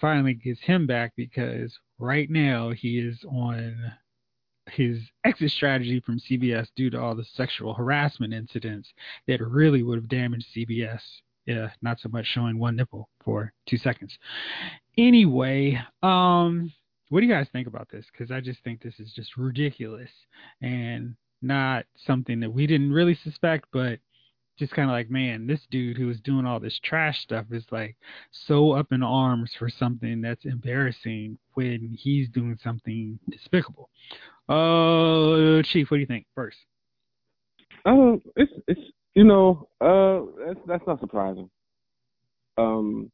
finally gets him back because right now he is on his exit strategy from CBS due to all the sexual harassment incidents that really would have damaged CBS. Yeah, not so much showing one nipple for two seconds. Anyway, um, what do you guys think about this? Because I just think this is just ridiculous and not something that we didn't really suspect, but just kind of like, man, this dude who was doing all this trash stuff is like so up in arms for something that's embarrassing when he's doing something despicable. Uh, Chief, what do you think first? Um, it's it's you know, uh, that's that's not surprising. Um,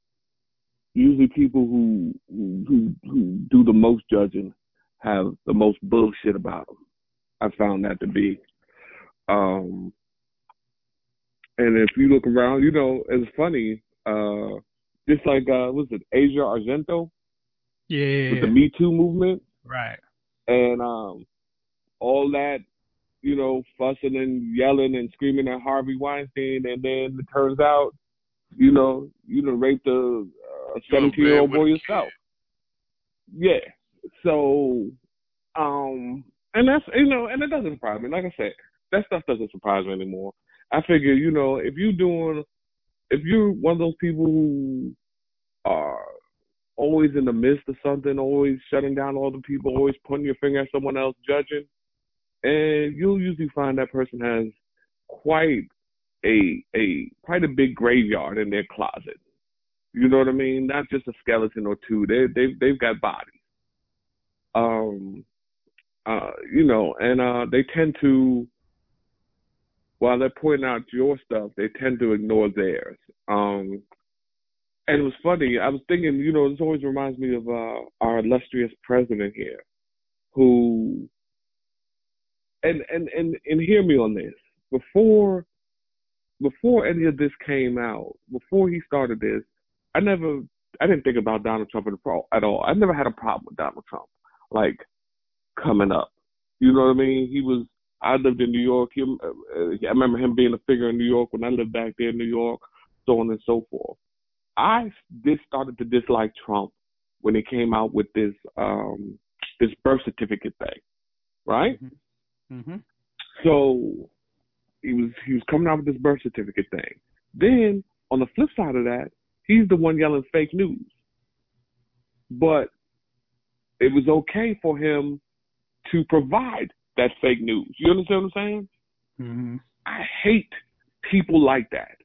usually people who who who do the most judging have the most bullshit about them. I found that to be. Um, and if you look around, you know, it's funny. Uh, just like uh, was it Asia Argento? Yeah. With the Me Too movement. Right. And um, all that, you know, fussing and yelling and screaming at Harvey Weinstein, and then it turns out, you know, you know, raped a seventeen year old boy yourself. Yeah. So, um, and that's you know, and it doesn't surprise me. Like I said, that stuff doesn't surprise me anymore. I figure, you know, if you're doing, if you're one of those people who are always in the midst of something, always shutting down all the people, always pointing your finger at someone else, judging, and you'll usually find that person has quite a a quite a big graveyard in their closet. You know what I mean? Not just a skeleton or two. They they they've got bodies. Um, uh, you know, and uh, they tend to, while they're pointing out your stuff, they tend to ignore theirs. Um, and it was funny. I was thinking, you know, this always reminds me of uh, our illustrious president here, who, and and and and hear me on this. Before, before any of this came out, before he started this, I never, I didn't think about Donald Trump at all. I never had a problem with Donald Trump. Like, coming up. You know what I mean? He was. I lived in New York. He, uh, I remember him being a figure in New York when I lived back there in New York, so on and so forth. I did started to dislike Trump when he came out with this um this birth certificate thing, right? Mm-hmm. Mm-hmm. So he was he was coming out with this birth certificate thing. Then on the flip side of that, he's the one yelling fake news. But it was okay for him to provide that fake news. You understand what I'm saying? Mm-hmm. I hate people like that.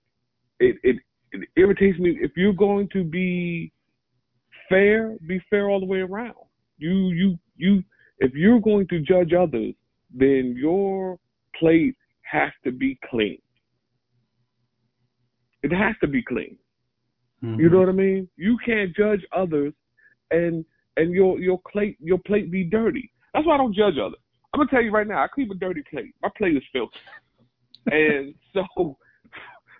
It, it it irritates me. If you're going to be fair, be fair all the way around. You you you. If you're going to judge others, then your plate has to be clean. It has to be clean. Mm-hmm. You know what I mean? You can't judge others and and your your plate your plate be dirty. That's why I don't judge others. I'm gonna tell you right now, I keep a dirty plate. My plate is filthy. and so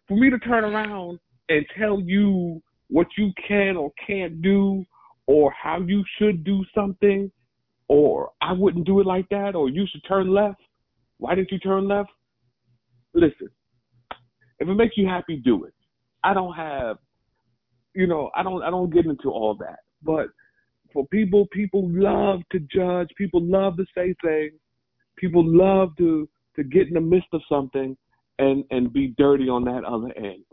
for me to turn around and tell you what you can or can't do or how you should do something or I wouldn't do it like that or you should turn left. Why didn't you turn left? listen, if it makes you happy, do it. I don't have, you know, I don't I don't get into all that. But for people, people love to judge. People love to say things. People love to to get in the midst of something and and be dirty on that other end.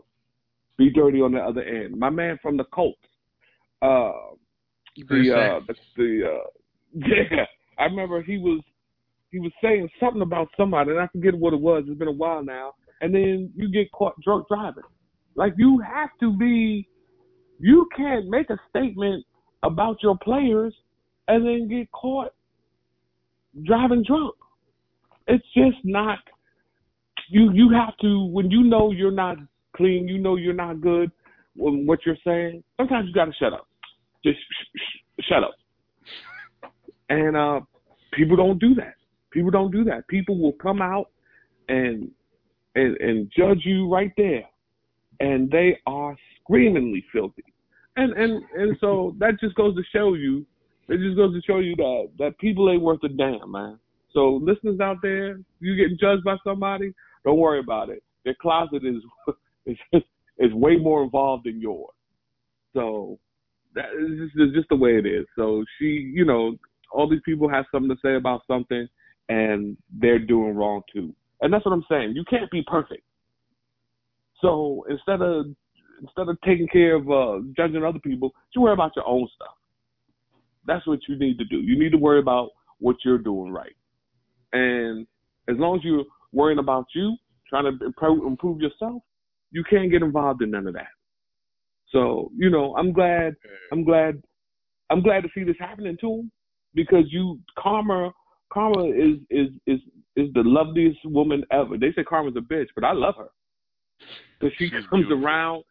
Be dirty on the other end. My man from the Colts, uh, the uh, the, the uh, yeah, I remember he was he was saying something about somebody, and I forget what it was. It's been a while now. And then you get caught drunk driving. Like you have to be, you can't make a statement about your players and then get caught driving drunk. It's just not. You you have to when you know you're not clean, you know you're not good. When what you're saying, sometimes you got to shut up. Just sh- sh- shut up. And uh, people don't do that. People don't do that. People will come out and and and judge you right there, and they are screamingly filthy. And and and so that just goes to show you, it just goes to show you that that people ain't worth a damn, man. So listeners out there, you getting judged by somebody, don't worry about it. Their closet is is is way more involved than yours. So that is just, it's just the way it is. So she, you know, all these people have something to say about something, and they're doing wrong too. And that's what I'm saying. You can't be perfect. So instead of instead of taking care of uh, judging other people, you worry about your own stuff. That's what you need to do. You need to worry about what you're doing right. And as long as you're worrying about you, trying to improve, improve yourself, you can't get involved in none of that. So you know, I'm glad. I'm glad. I'm glad to see this happening to him because you karma karma is is is is the loveliest woman ever. They say karma's a bitch, but I love her because she She's comes beautiful. around.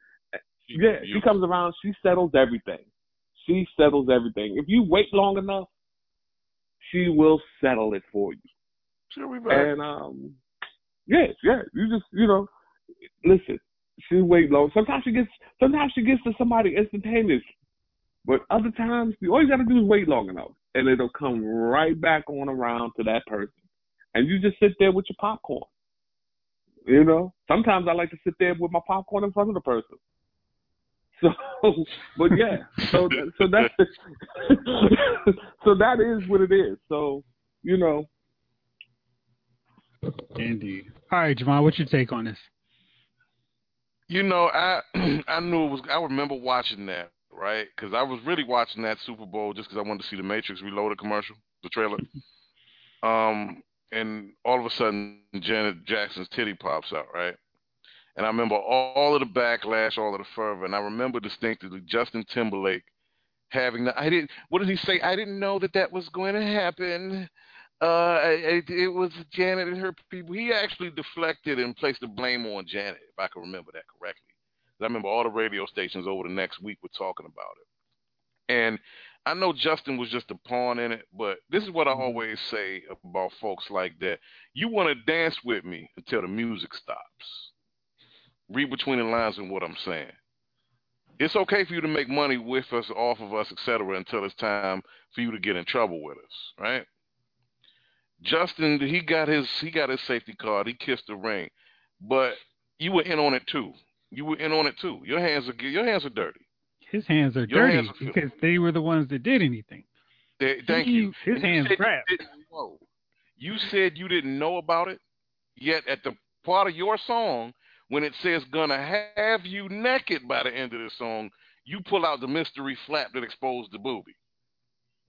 She's Yeah, she comes around. She settles everything. She settles everything. If you wait long enough, she will settle it for you. She'll be back. And um, yes, yeah, you just you know, listen. She wait long. Sometimes she gets. Sometimes she gets to somebody instantaneous. But other times, you all you got to do is wait long enough, and it'll come right back on around to that person. And you just sit there with your popcorn. You know, sometimes I like to sit there with my popcorn in front of the person. So, but yeah, so so that's so that is what it is. So you know, Indeed. All right, Jamal, what's your take on this? You know, I I knew it was. I remember watching that, right? Because I was really watching that Super Bowl just because I wanted to see the Matrix Reloaded commercial, the trailer. Um, and all of a sudden, Janet Jackson's titty pops out, right? And I remember all of the backlash, all of the fervor, and I remember distinctly Justin Timberlake having the. I didn't. What did he say? I didn't know that that was going to happen. Uh, it, it was Janet and her people. He actually deflected and placed the blame on Janet, if I can remember that correctly. I remember all the radio stations over the next week were talking about it. And I know Justin was just a pawn in it, but this is what I always say about folks like that. You want to dance with me until the music stops. Read between the lines and what I'm saying. It's okay for you to make money with us, off of us, etc., until it's time for you to get in trouble with us, right? Justin, he got his he got his safety card. He kissed the ring, but you were in on it too. You were in on it too. Your hands are your hands are dirty. His hands are Your dirty hands are because they were the ones that did anything. They, thank He- you. His And hands said you. You said you didn't know about it, yet at the part of your song, when it says "gonna have you naked" by the end of the song, you pull out the mystery flap that exposed the booby,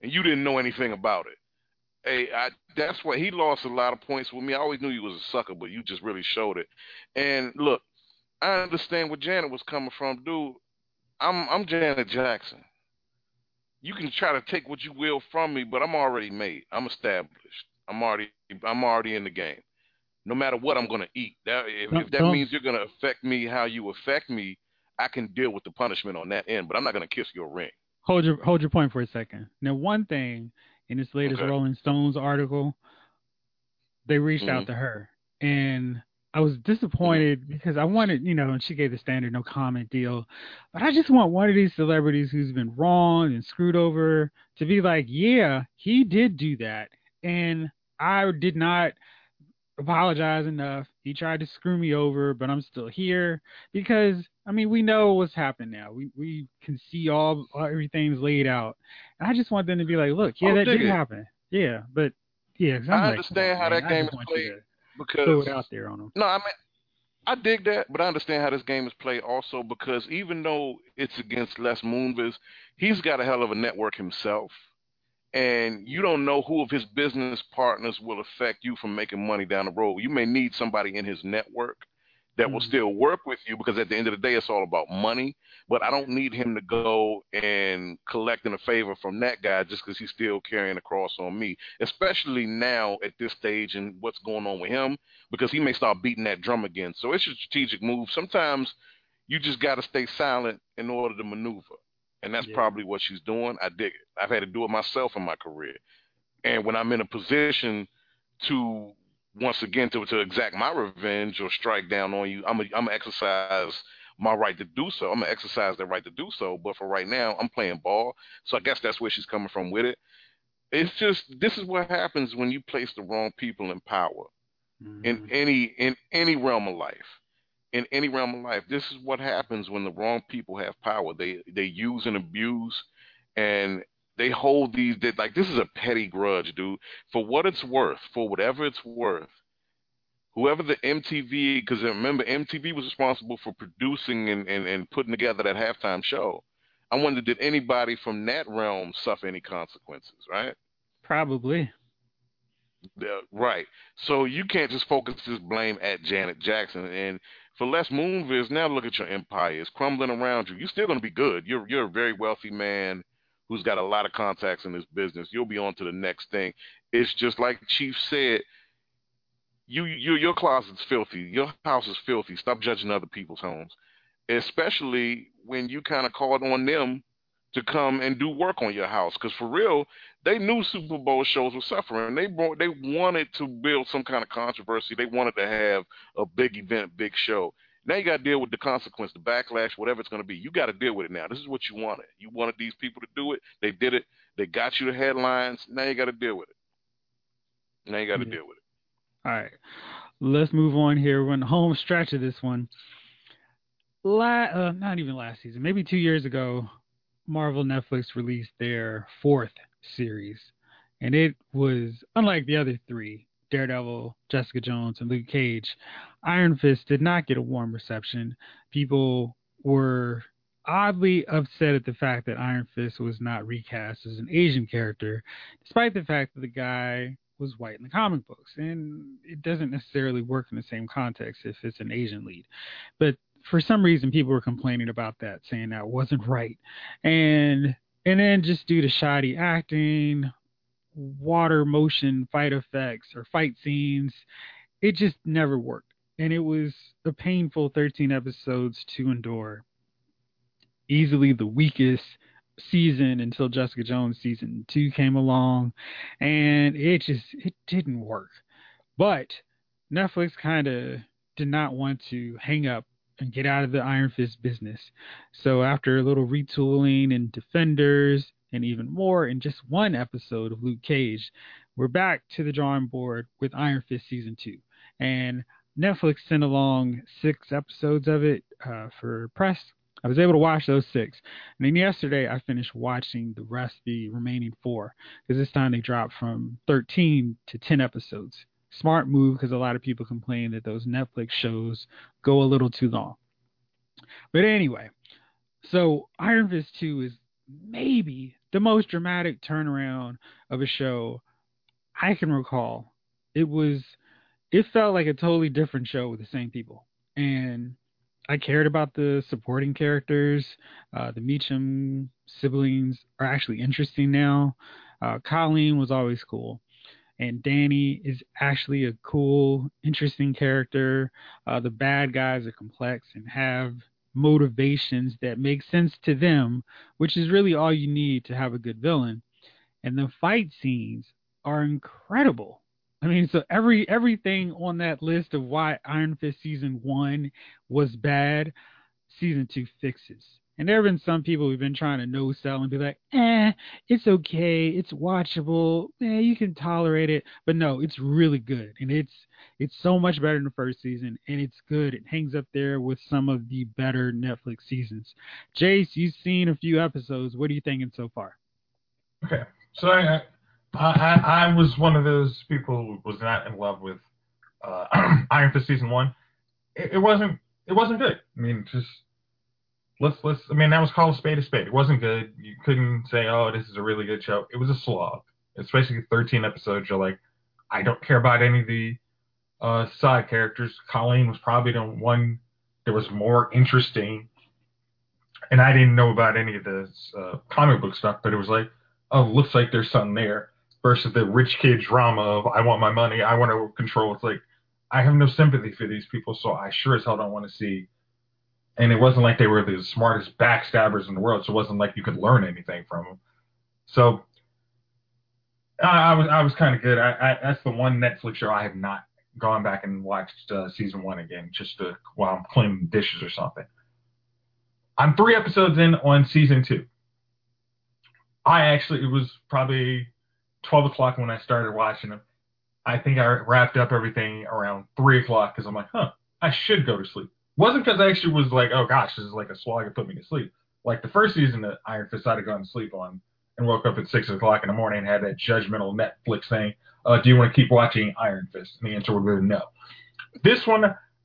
and you didn't know anything about it. Hey, I, that's why he lost a lot of points with me. I always knew you was a sucker, but you just really showed it. And look, I understand where Janet was coming from, dude. I'm I'm Janet Jackson. You can try to take what you will from me, but I'm already made. I'm established. I'm already I'm already in the game. No matter what I'm gonna eat. That if, if that means you're gonna affect me how you affect me, I can deal with the punishment on that end, but I'm not gonna kiss your ring. Hold your hold your point for a second. Now, one thing in this latest Okay. Rolling Stones article, they reached out Mhm. to her, and I was disappointed because I wanted, you know, and she gave the standard no comment deal, but I just want one of these celebrities who's been wronged and screwed over to be like, yeah, he did do that, and I did not apologize enough. He tried to screw me over, but I'm still here because I mean we know what's happened now. We we can see all, everything's laid out. And I just want them to be like, look, yeah, Oh, that did it. happen. Yeah, but yeah, I like, understand how on, that game is played because Throw it out there on them. No, I mean, I dig that, but I understand how this game is played also because even though it's against Les Moonves, he's got a hell of a network himself. And you don't know who of his business partners will affect you from making money down the road. You may need somebody in his network that will Mhm. still work with you because at the end of the day, it's all about money. But I don't need him to go and collecting a favor from that guy just because he's still carrying a cross on me, especially now at this stage and what's going on with him because he may start beating that drum again. So it's a strategic move. Sometimes you just got to stay silent in order to maneuver. And that's Yeah. probably what she's doing. I dig it. I've had to do it myself in my career. And when I'm in a position to once again to, to exact my revenge or strike down on you, I'm a, I'm gonna exercise my right to do so. I'm gonna exercise that right to do so. But for right now, I'm playing ball. So I guess that's where she's coming from with it. It's just this is what happens when you place the wrong people in power in Mhm. any in any realm of life in any realm of life this is what happens when the wrong people have power they they use and abuse and they hold these that like this is a petty grudge dude for what it's worth for whatever it's worth whoever the mtv because remember mtv was responsible for producing and, and and putting together that halftime show i wonder did anybody from that realm suffer any consequences right Probably. Yeah, right. So you can't just focus this blame at Janet Jackson. And for Les Moonves, now look at your empire. It's crumbling around you. You're still going to be good. You're you're a very wealthy man who's got a lot of contacts in this business. You'll be on to the next thing. It's just like Chief said. You, you your closet's filthy. Your house is filthy. Stop judging other people's homes, especially when you kind of called on them to come and do work on your house. Because for real, they knew Super Bowl shows were suffering. They brought, they wanted to build some kind of controversy. They wanted to have a big event, big show. Now you got to deal with the consequence, the backlash, whatever it's going to be. You got to deal with it now. This is what you wanted. You wanted these people to do it. They did it. They got you the headlines. Now you got to deal with it. Now you got to Yeah. deal with it. All right, let's move on here. We're in the home stretch of this one. La- uh, not even last season, maybe two years ago, Marvel Netflix released their fourth series, and it was unlike the other three Daredevil, Jessica Jones, and Luke Cage. Iron Fist did not get a warm reception. People were oddly upset at the fact that Iron Fist was not recast as an Asian character, despite the fact that the guy was white in the comic books. And it doesn't necessarily work in the same context if it's an Asian lead. But for some reason people were complaining about that, saying that wasn't right. And and then just due to shoddy acting, water motion fight effects or fight scenes, it just never worked. And it was a painful 13 episodes to endure. Easily the weakest season until Jessica Jones season 2 came along and it just it didn't work. But Netflix kind of did not want to hang up and get out of the Iron Fist business. So after a little retooling and Defenders and even more in just one episode of Luke Cage, we're back to the drawing board with Iron Fist season 2. And Netflix sent along 6 episodes of it uh, for press. I was able to watch those 6. And then yesterday I finished watching the rest the remaining 4 because this time they dropped from 13 to 10 episodes smart move because a lot of people complain that those Netflix shows go a little too long. But anyway, so Iron Fist 2 is maybe the most dramatic turnaround of a show I can recall. It was it felt like a totally different show with the same people. And I cared about the supporting characters. Uh, the Meachum siblings are actually interesting now. Uh, Colleen was always cool and Danny is actually a cool, interesting character. Uh, the bad guys are complex and have motivations that make sense to them, which is really all you need to have a good villain. And the fight scenes are incredible. I mean, so every everything on that list of why Iron Fist season one was bad, season two fixes. And there have been some people who've been trying to no sell and be like, eh, it's okay, it's watchable, eh, you can tolerate it. But no, it's really good. And it's it's so much better than the first season, and it's good. It hangs up there with some of the better Netflix seasons. Jace, you've seen a few episodes. What are you thinking so far? Okay, so I I, I was one of those people who was not in love with uh, Iron Fist season one. It, it wasn't it wasn't good. I mean, just let's let's. I mean, that was called a spade a spade. It wasn't good. You couldn't say, oh, this is a really good show. It was a slog. Especially 13 episodes. You're like, I don't care about any of the uh, side characters. Colleen was probably the one that was more interesting. And I didn't know about any of the uh, comic book stuff, but it was like, oh, looks like there's something there. Versus the rich kid drama of I want my money, I want to control. It's like I have no sympathy for these people, so I sure as hell don't want to see. And it wasn't like they were the smartest backstabbers in the world, so it wasn't like you could learn anything from them. So I, I was I was kind of good. I, I, that's the one Netflix show I have not gone back and watched uh, season one again, just to, while I'm cleaning dishes or something. I'm three episodes in on season two. I actually, it was probably 12 o'clock when I started watching them. I think I wrapped up everything around 3 o'clock because I'm like, huh, I should go to sleep. Wasn't because I actually was like, oh gosh, this is like a slog to put me to sleep. Like the first season of Iron Fist, I'd have gone to sleep on and woke up at 6 o'clock in the morning and had that judgmental Netflix thing uh, do you want to keep watching Iron Fist? And the answer would be no. This one,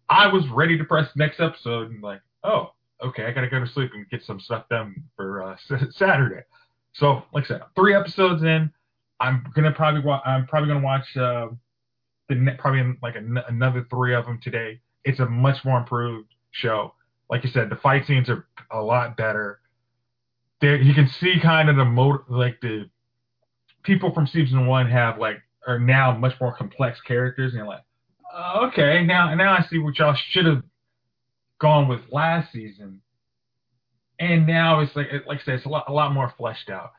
I was ready to press next episode and like, oh, okay, I gotta go to sleep and get some stuff done for uh, Saturday. So, like I said, three episodes in, I'm gonna probably wa- I'm probably gonna watch uh, the ne- probably like an- another three of them today. It's a much more improved show. Like you said, the fight scenes are a lot better. There, you can see kind of the mo like the people from season one have like are now much more complex characters, and like, oh, okay, now now I see what y'all should have gone with last season, and now it's like like I said, it's a lot a lot more fleshed out.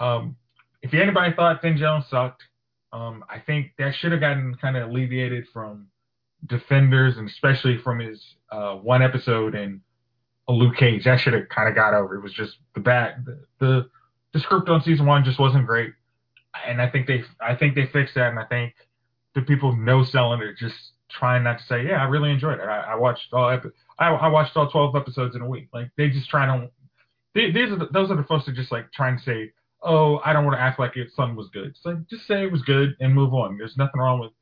Um, if anybody thought Finn Jones sucked, um, I think that should have gotten kind of alleviated from Defenders and especially from his uh, one episode in a Luke Cage. That should have kind of got over. It was just the bad the, the the script on season one just wasn't great and I think they I think they fixed that, and I think the people no selling it just trying not to say, yeah, I really enjoyed it. I, I watched all epi- I, I watched all twelve episodes in a week. Like they just try to they, these are the, those are the folks that just like trying to say, oh, I don't want to act like it son was good. It's like just say it was good and move on. There's nothing wrong with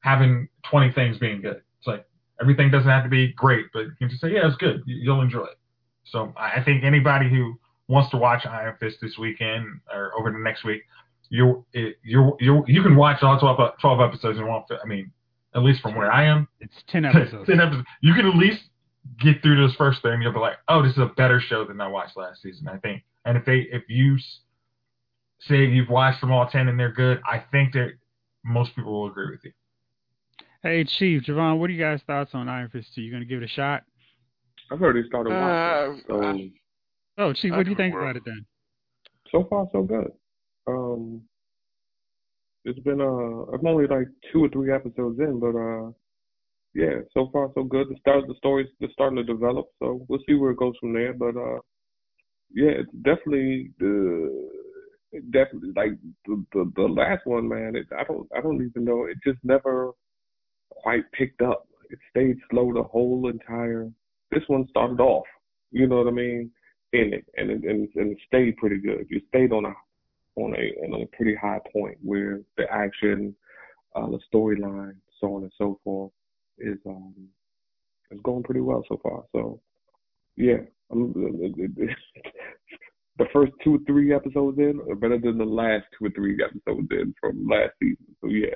having 20 things being good. It's like everything doesn't have to be great, but you can just say, yeah, it's good. You'll enjoy it. So I think anybody who wants to watch Iron Fist this weekend or over the next week, you you you you can watch all 12, 12 episodes in one. I mean, at least from where I am, it's ten episodes. ten episodes. You can at least get through this first thing. And you'll be like, oh, this is a better show than I watched last season. I think. And if they if you say you've watched them all ten and they're good, I think that most people will agree with you. Hey, Chief Javon, what are you guys' thoughts on Iron Fist 2? You going to give it a shot? I've heard it started watching. Uh, so, oh, Chief, what do you think about it then? So far, so good. Um, it's been uh, I'm only like two or three episodes in, but uh, yeah, so far so good. The start the story's just starting to develop, so we'll see where it goes from there. But uh, yeah, it's definitely the definitely like the, the the last one, man. It, I don't I don't even know. It just never quite picked up. It stayed slow the whole entire. This one started off, you know what I mean, in it, and it, and, and it stayed pretty good. You stayed on a on a on a pretty high point where the action, uh, the storyline, so on and so forth, is um is going pretty well so far. So yeah, the first two or three episodes in are better than the last two or three episodes in from last season. So yeah.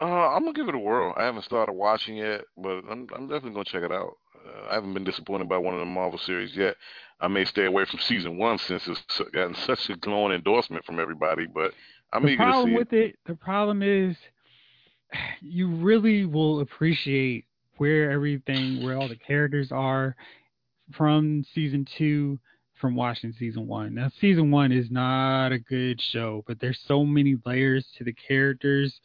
Uh, I'm gonna give it a whirl. I haven't started watching it, but I'm, I'm definitely gonna check it out. Uh, I haven't been disappointed by one of the Marvel series yet. I may stay away from season one since it's gotten such a glowing endorsement from everybody. But I'm the eager problem to see with it. it. The problem is, you really will appreciate where everything, where all the characters are from season two, from watching season one. Now, season one is not a good show, but there's so many layers to the characters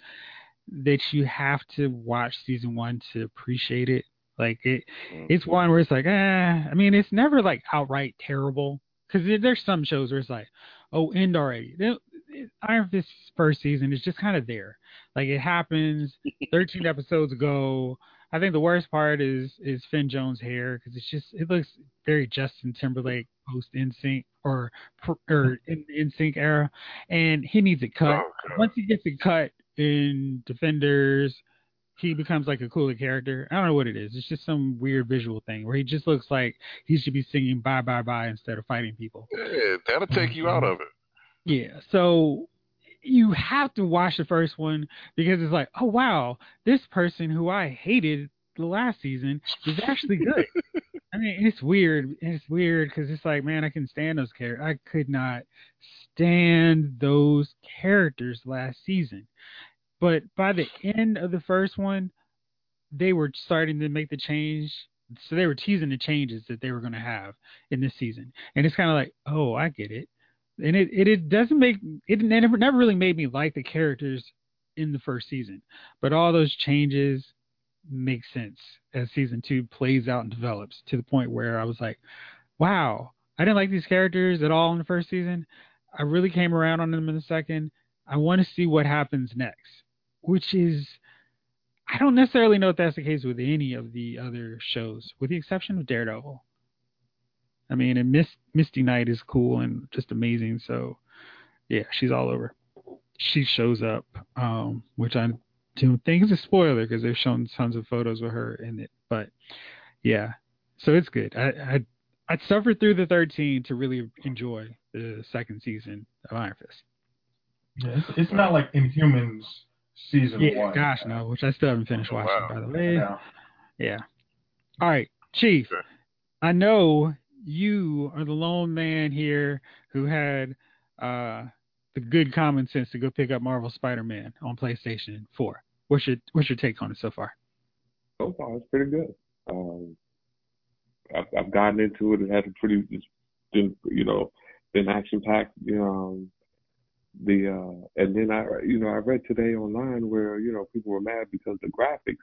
that you have to watch season one to appreciate it. Like it, Mm. it's one where it's like, eh. I mean, it's never like outright terrible because there's some shows where it's like, oh, end already. Iron Fist first season is just kind of there. Like it happens. 13 episodes ago. I think the worst part is is Finn Jones' hair because it's just it looks very Justin Timberlake post NSYNC or or in NSYNC era, and he needs it cut. Oh, Once he gets it cut in Defenders, he becomes like a cooler character. I don't know what it is. It's just some weird visual thing where he just looks like he should be singing bye bye bye instead of fighting people. Yeah, that'll take you out of it. Yeah. So you have to watch the first one because it's like, oh wow, this person who I hated the last season is actually good. I mean, it's weird. It's weird because it's like, man, I can stand those characters. I could not stand those characters last season. But by the end of the first one, they were starting to make the change. So they were teasing the changes that they were going to have in this season, and it's kind of like, oh, I get it and it, it it doesn't make it never never really made me like the characters in the first season, but all those changes make sense as season two plays out and develops to the point where I was like, wow, I didn't like these characters at all in the first season. I really came around on them in the second. I want to see what happens next, which is I don't necessarily know if that's the case with any of the other shows, with the exception of Daredevil. I mean, and Misty Knight is cool and just amazing. So, yeah, she's all over. She shows up, um, which I don't think is a spoiler because they've shown tons of photos of her in it. But yeah, so it's good. I I, I suffered through the 13 to really enjoy the second season of Iron Fist. Yeah, it's, it's not like Inhumans season Yeah, one. gosh, no, which I still haven't finished Oh, watching, wow. by the way. Yeah. Yeah. All right, Chief. Okay. I know you are the lone man here who had uh, the good common sense to go pick up Marvel Spider-Man on PlayStation 4. What's your What's your take on it so far? so far it's pretty good. Um, I've, I've gotten into it. It had a pretty, you know, been action packed. You know, um, the uh, and then I, you know, I read today online where you know people were mad because the graphics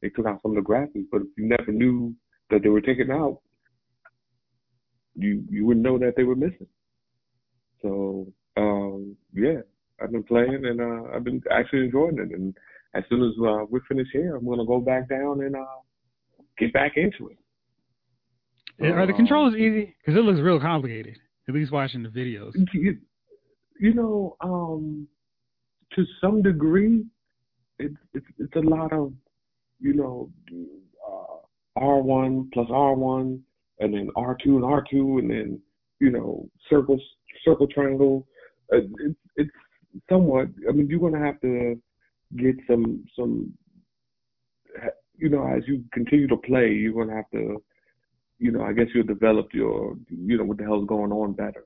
they took out some of the graphics, but if you never knew that they were taken out, you you wouldn't know that they were missing. So um, yeah, I've been playing and uh, I've been actually enjoying it. And as soon as uh, we finish here, I'm gonna go back down and uh, get back into it. Are the Um, controls easy? Because it looks real complicated. At least watching the videos. You, you know, um, to some degree, it's it's it's a lot of, you know, uh, R1 plus R1, and then R2 and R2, and then you know, circle circle triangle. Uh, it's it's somewhat. I mean, you're gonna have to get some some. You know, as you continue to play, you're gonna have to. You know, I guess you'll develop your, you know, what the hell's going on better.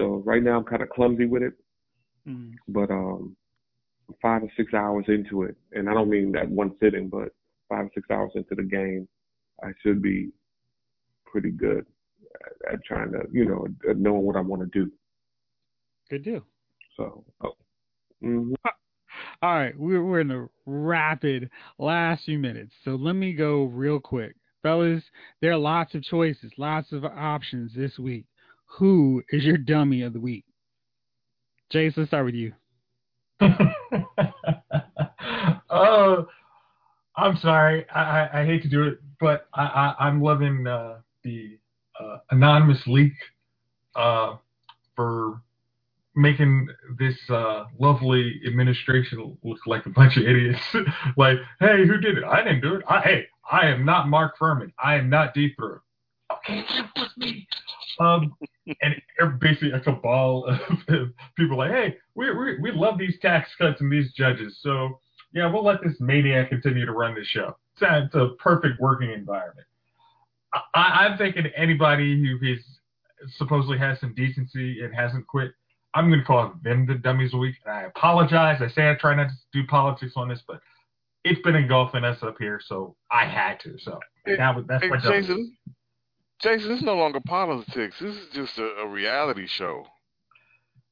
So right now I'm kind of clumsy with it, Mm. but um, five or six hours into it, and I don't mean that one sitting, but five or six hours into the game, I should be pretty good at, at trying to, you know, at knowing what I want to do. Good deal. So, oh, hmm All right, we're we're in the rapid last few minutes, so let me go real quick, fellas. There are lots of choices, lots of options this week. Who is your dummy of the week? Jace, let's start with you. oh, I'm sorry. I, I, I hate to do it, but I, I, I'm loving uh, the uh, anonymous leak uh, for making this uh, lovely administration look like a bunch of idiots. like, hey, who did it? I didn't do it. I, hey, I am not Mark Fuhrman. I am not Deep Throat. Okay, me. Um, and basically a cabal of people like, hey, we, we we love these tax cuts and these judges, so yeah, we'll let this maniac continue to run this show. It's a, it's a perfect working environment. I, I'm thinking anybody who is supposedly has some decency and hasn't quit, I'm going to call them the dummies the week. And I apologize. I say I try not to do politics on this, but it's been engulfing us up here, so I had to. So Hey, was, that's hey, my dummy. Jason, Jason, it's no longer politics. This is just a, a reality show.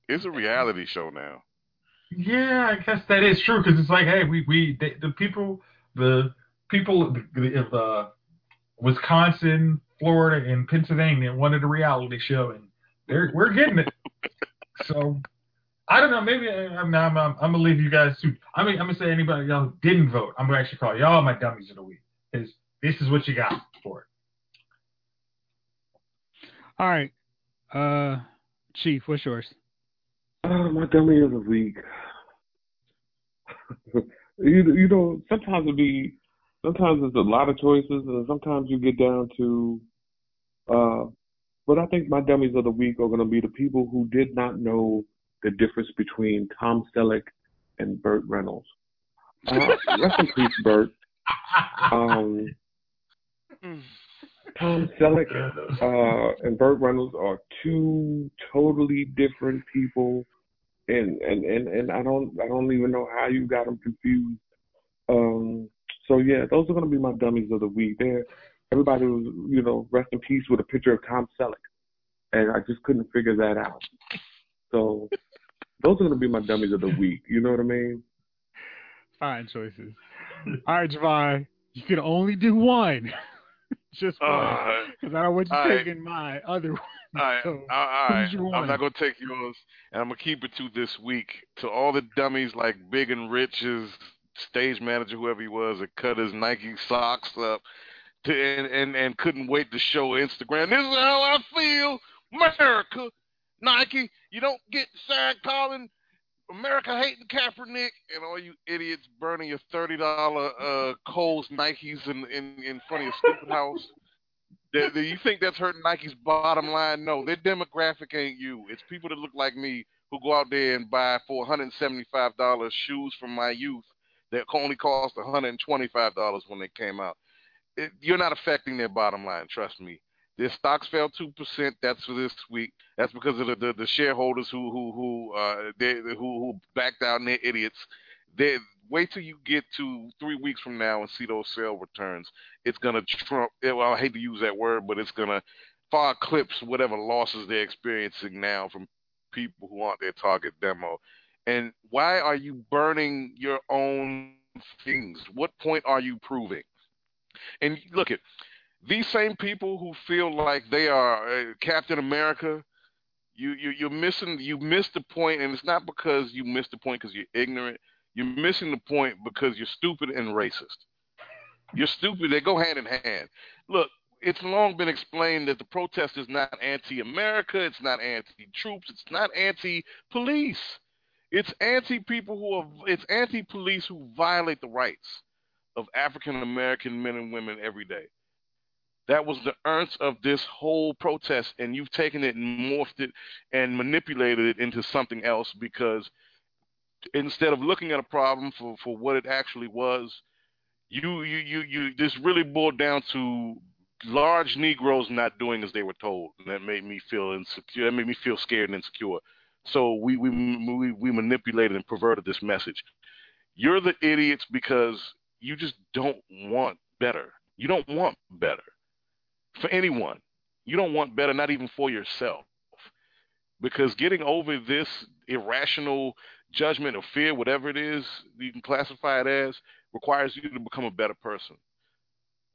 It's a reality show now. Yeah, I guess that is true because it's like, hey, we we the, the people, the people the, of uh, Wisconsin, Florida, and Pennsylvania wanted a reality show, and they're we're getting it. so I don't know. Maybe I'm, I'm, I'm, I'm gonna leave you guys to. I mean, I'm gonna say anybody y'all didn't vote. I'm gonna actually call y'all my dummies of the week because this is what you got for it. All right, uh, Chief, what's yours? Uh, my dummy of the week. you you know sometimes it be sometimes it's a lot of choices and sometimes you get down to uh but I think my dummies of the week are going to be the people who did not know the difference between Tom Selleck and Burt Reynolds. Uh, rest in peace, Burt. Um, Tom Selleck uh, and Burt Reynolds are two totally different people, and, and and and I don't I don't even know how you got them confused. Um, so yeah, those are going to be my dummies of the week. There, everybody was you know rest in peace with a picture of Tom Selleck, and I just couldn't figure that out. So those are going to be my dummies of the week. You know what I mean? Fine choices. All right, Javon, you can only do one. Just one. Because uh, I don't want you right. taking my other one. All right, so, all right. I'm not gonna take yours, and I'm gonna keep it to this week. To all the dummies like Big and Rich's stage manager, whoever he was, that cut his Nike socks up, to, and, and and couldn't wait to show Instagram. This is how I feel, America. Nike, you don't get sad calling America hating Kaepernick and all you idiots burning your thirty dollar uh Kohl's Nikes in, in in front of your stupid house. Do, do you think that's hurting Nike's bottom line? No, their demographic ain't you. It's people that look like me who go out there and buy for $175 shoes from my youth that only cost $125 when they came out. It, you're not affecting their bottom line, trust me. Their stocks fell two percent. That's for this week. That's because of the, the, the shareholders who who who uh they who who backed out and they're idiots. They wait till you get to three weeks from now and see those sale returns. It's gonna trump. Well, I hate to use that word, but it's gonna far eclipse whatever losses they're experiencing now from people who aren't their target demo. And why are you burning your own things? What point are you proving? And look at these same people who feel like they are uh, Captain America, you, you you're missing you missed the point, and it's not because you missed the point because you're ignorant. You're missing the point because you're stupid and racist. You're stupid. They go hand in hand. Look, it's long been explained that the protest is not anti-America. It's not anti-troops. It's not anti-police. It's anti-people who are. It's anti-police who violate the rights of African American men and women every day. That was the ernst of this whole protest, and you've taken it and morphed it and manipulated it into something else because instead of looking at a problem for, for what it actually was, you you you you this really boiled down to large Negroes not doing as they were told, and that made me feel insecure. That made me feel scared and insecure. So we we we, we manipulated and perverted this message. You're the idiots because you just don't want better. You don't want better for anyone. You don't want better, not even for yourself. Because getting over this irrational judgment or fear, whatever it is you can classify it as, requires you to become a better person.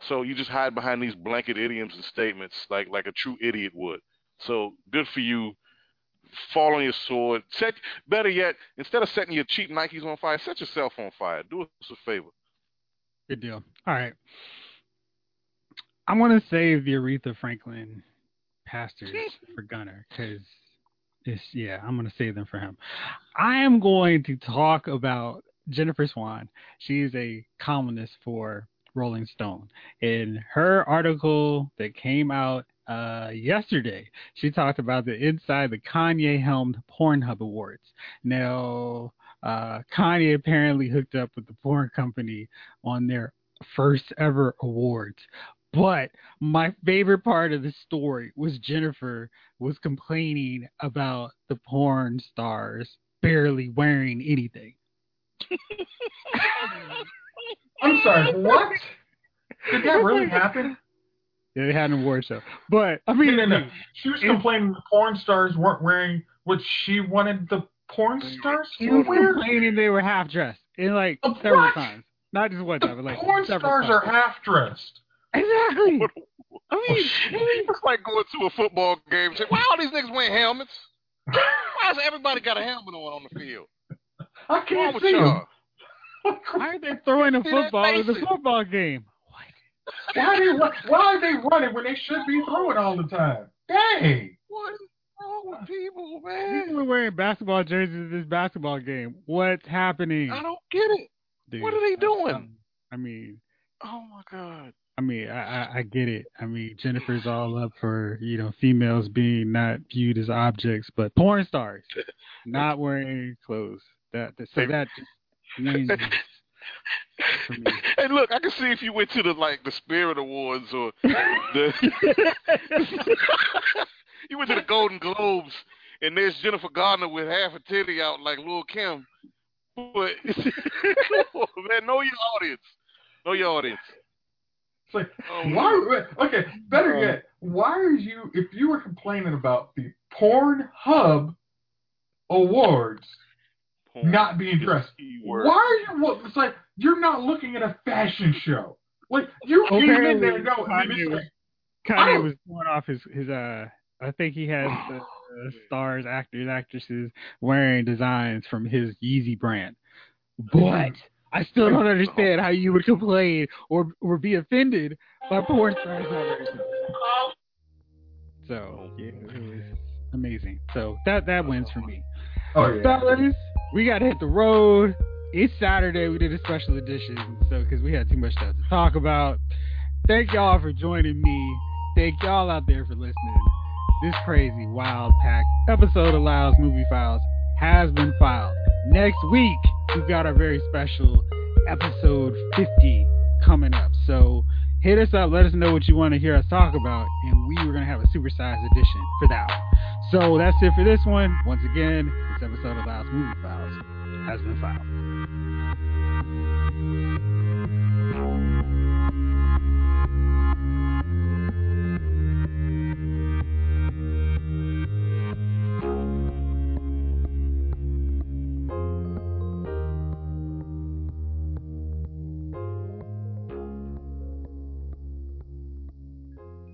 So you just hide behind these blanket idioms and statements like like a true idiot would. So good for you. Fall on your sword. Set better yet, instead of setting your cheap Nikes on fire, set yourself on fire. Do us a favor. Good deal. All right. I want to save the Aretha Franklin pastors for Gunner because it's yeah, I'm going to save them for him. I am going to talk about Jennifer Swan. She is a columnist for Rolling Stone. In her article that came out uh, yesterday, she talked about the inside the Kanye helmed Pornhub Awards. Now, uh, Kanye apparently hooked up with the porn company on their first ever awards. But my favorite part of the story was Jennifer was complaining about the porn stars barely wearing anything. I'm sorry, what? Did that really happen? Yeah, they had an award show. But I mean, no, no, no. She was complaining the porn stars weren't wearing what she wanted the porn stars to wear. Complaining they were half dressed in like Of several what? times, not just one The time, but like porn several stars times. are half dressed. Exactly. Oh, I mean, it's like going to a football game. Say, why all these niggas wearing helmets? Why has everybody got a helmet on on the field? I can't with see him. y'all? why are they throwing a football in the football game? Why are they why are they running when they should be throwing all the time? Dang. What is wrong with uh, people, People man? are wearing basketball jerseys in this basketball game. What's happening? I don't get it. dude? what are they doing? I mean, Oh my god. I mean, I, I, I get it. I mean, Jennifer's all up for you know females being not viewed as objects, but porn stars not wearing clothes. That, that so that just. Hey, look, I can see if you went to the like the Spirit Awards or the you went to the Golden Globes and there's Jennifer Gardner with half a titty out like Lil Kim. But come on, man, know your audience. Know your audience. It's like Oh, why okay, better Um, yet, why are you if you were complaining about the Pornhub awards Porn not being dressed, key why are you look it's like you're not looking at a fashion show. Like you came in there Apparently, no I mean, Kanye was, Kanye was going off his his uh. I think he has stars, actors, actresses wearing designs from his Yeezy brand. But I still don't understand how you would complain or or be offended by porn stars not. So yeah, it was amazing. So that that wins for me. Oh yeah. Fellas, we gotta hit the road. It's Saturday. We did a special edition, so because we had too much stuff to talk about. Thank y'all for joining me. Thank y'all out there for listening. This crazy, wild, pack episode of Lyle's Movie Files has been filed. Next week, we've got our very special episode 50 coming up. So hit us up. Let us know what you want to hear us talk about, and we were gonna have a supersized edition for that one. So that's it for this one. Once again, this episode of Lyle's Movie Files has been filed.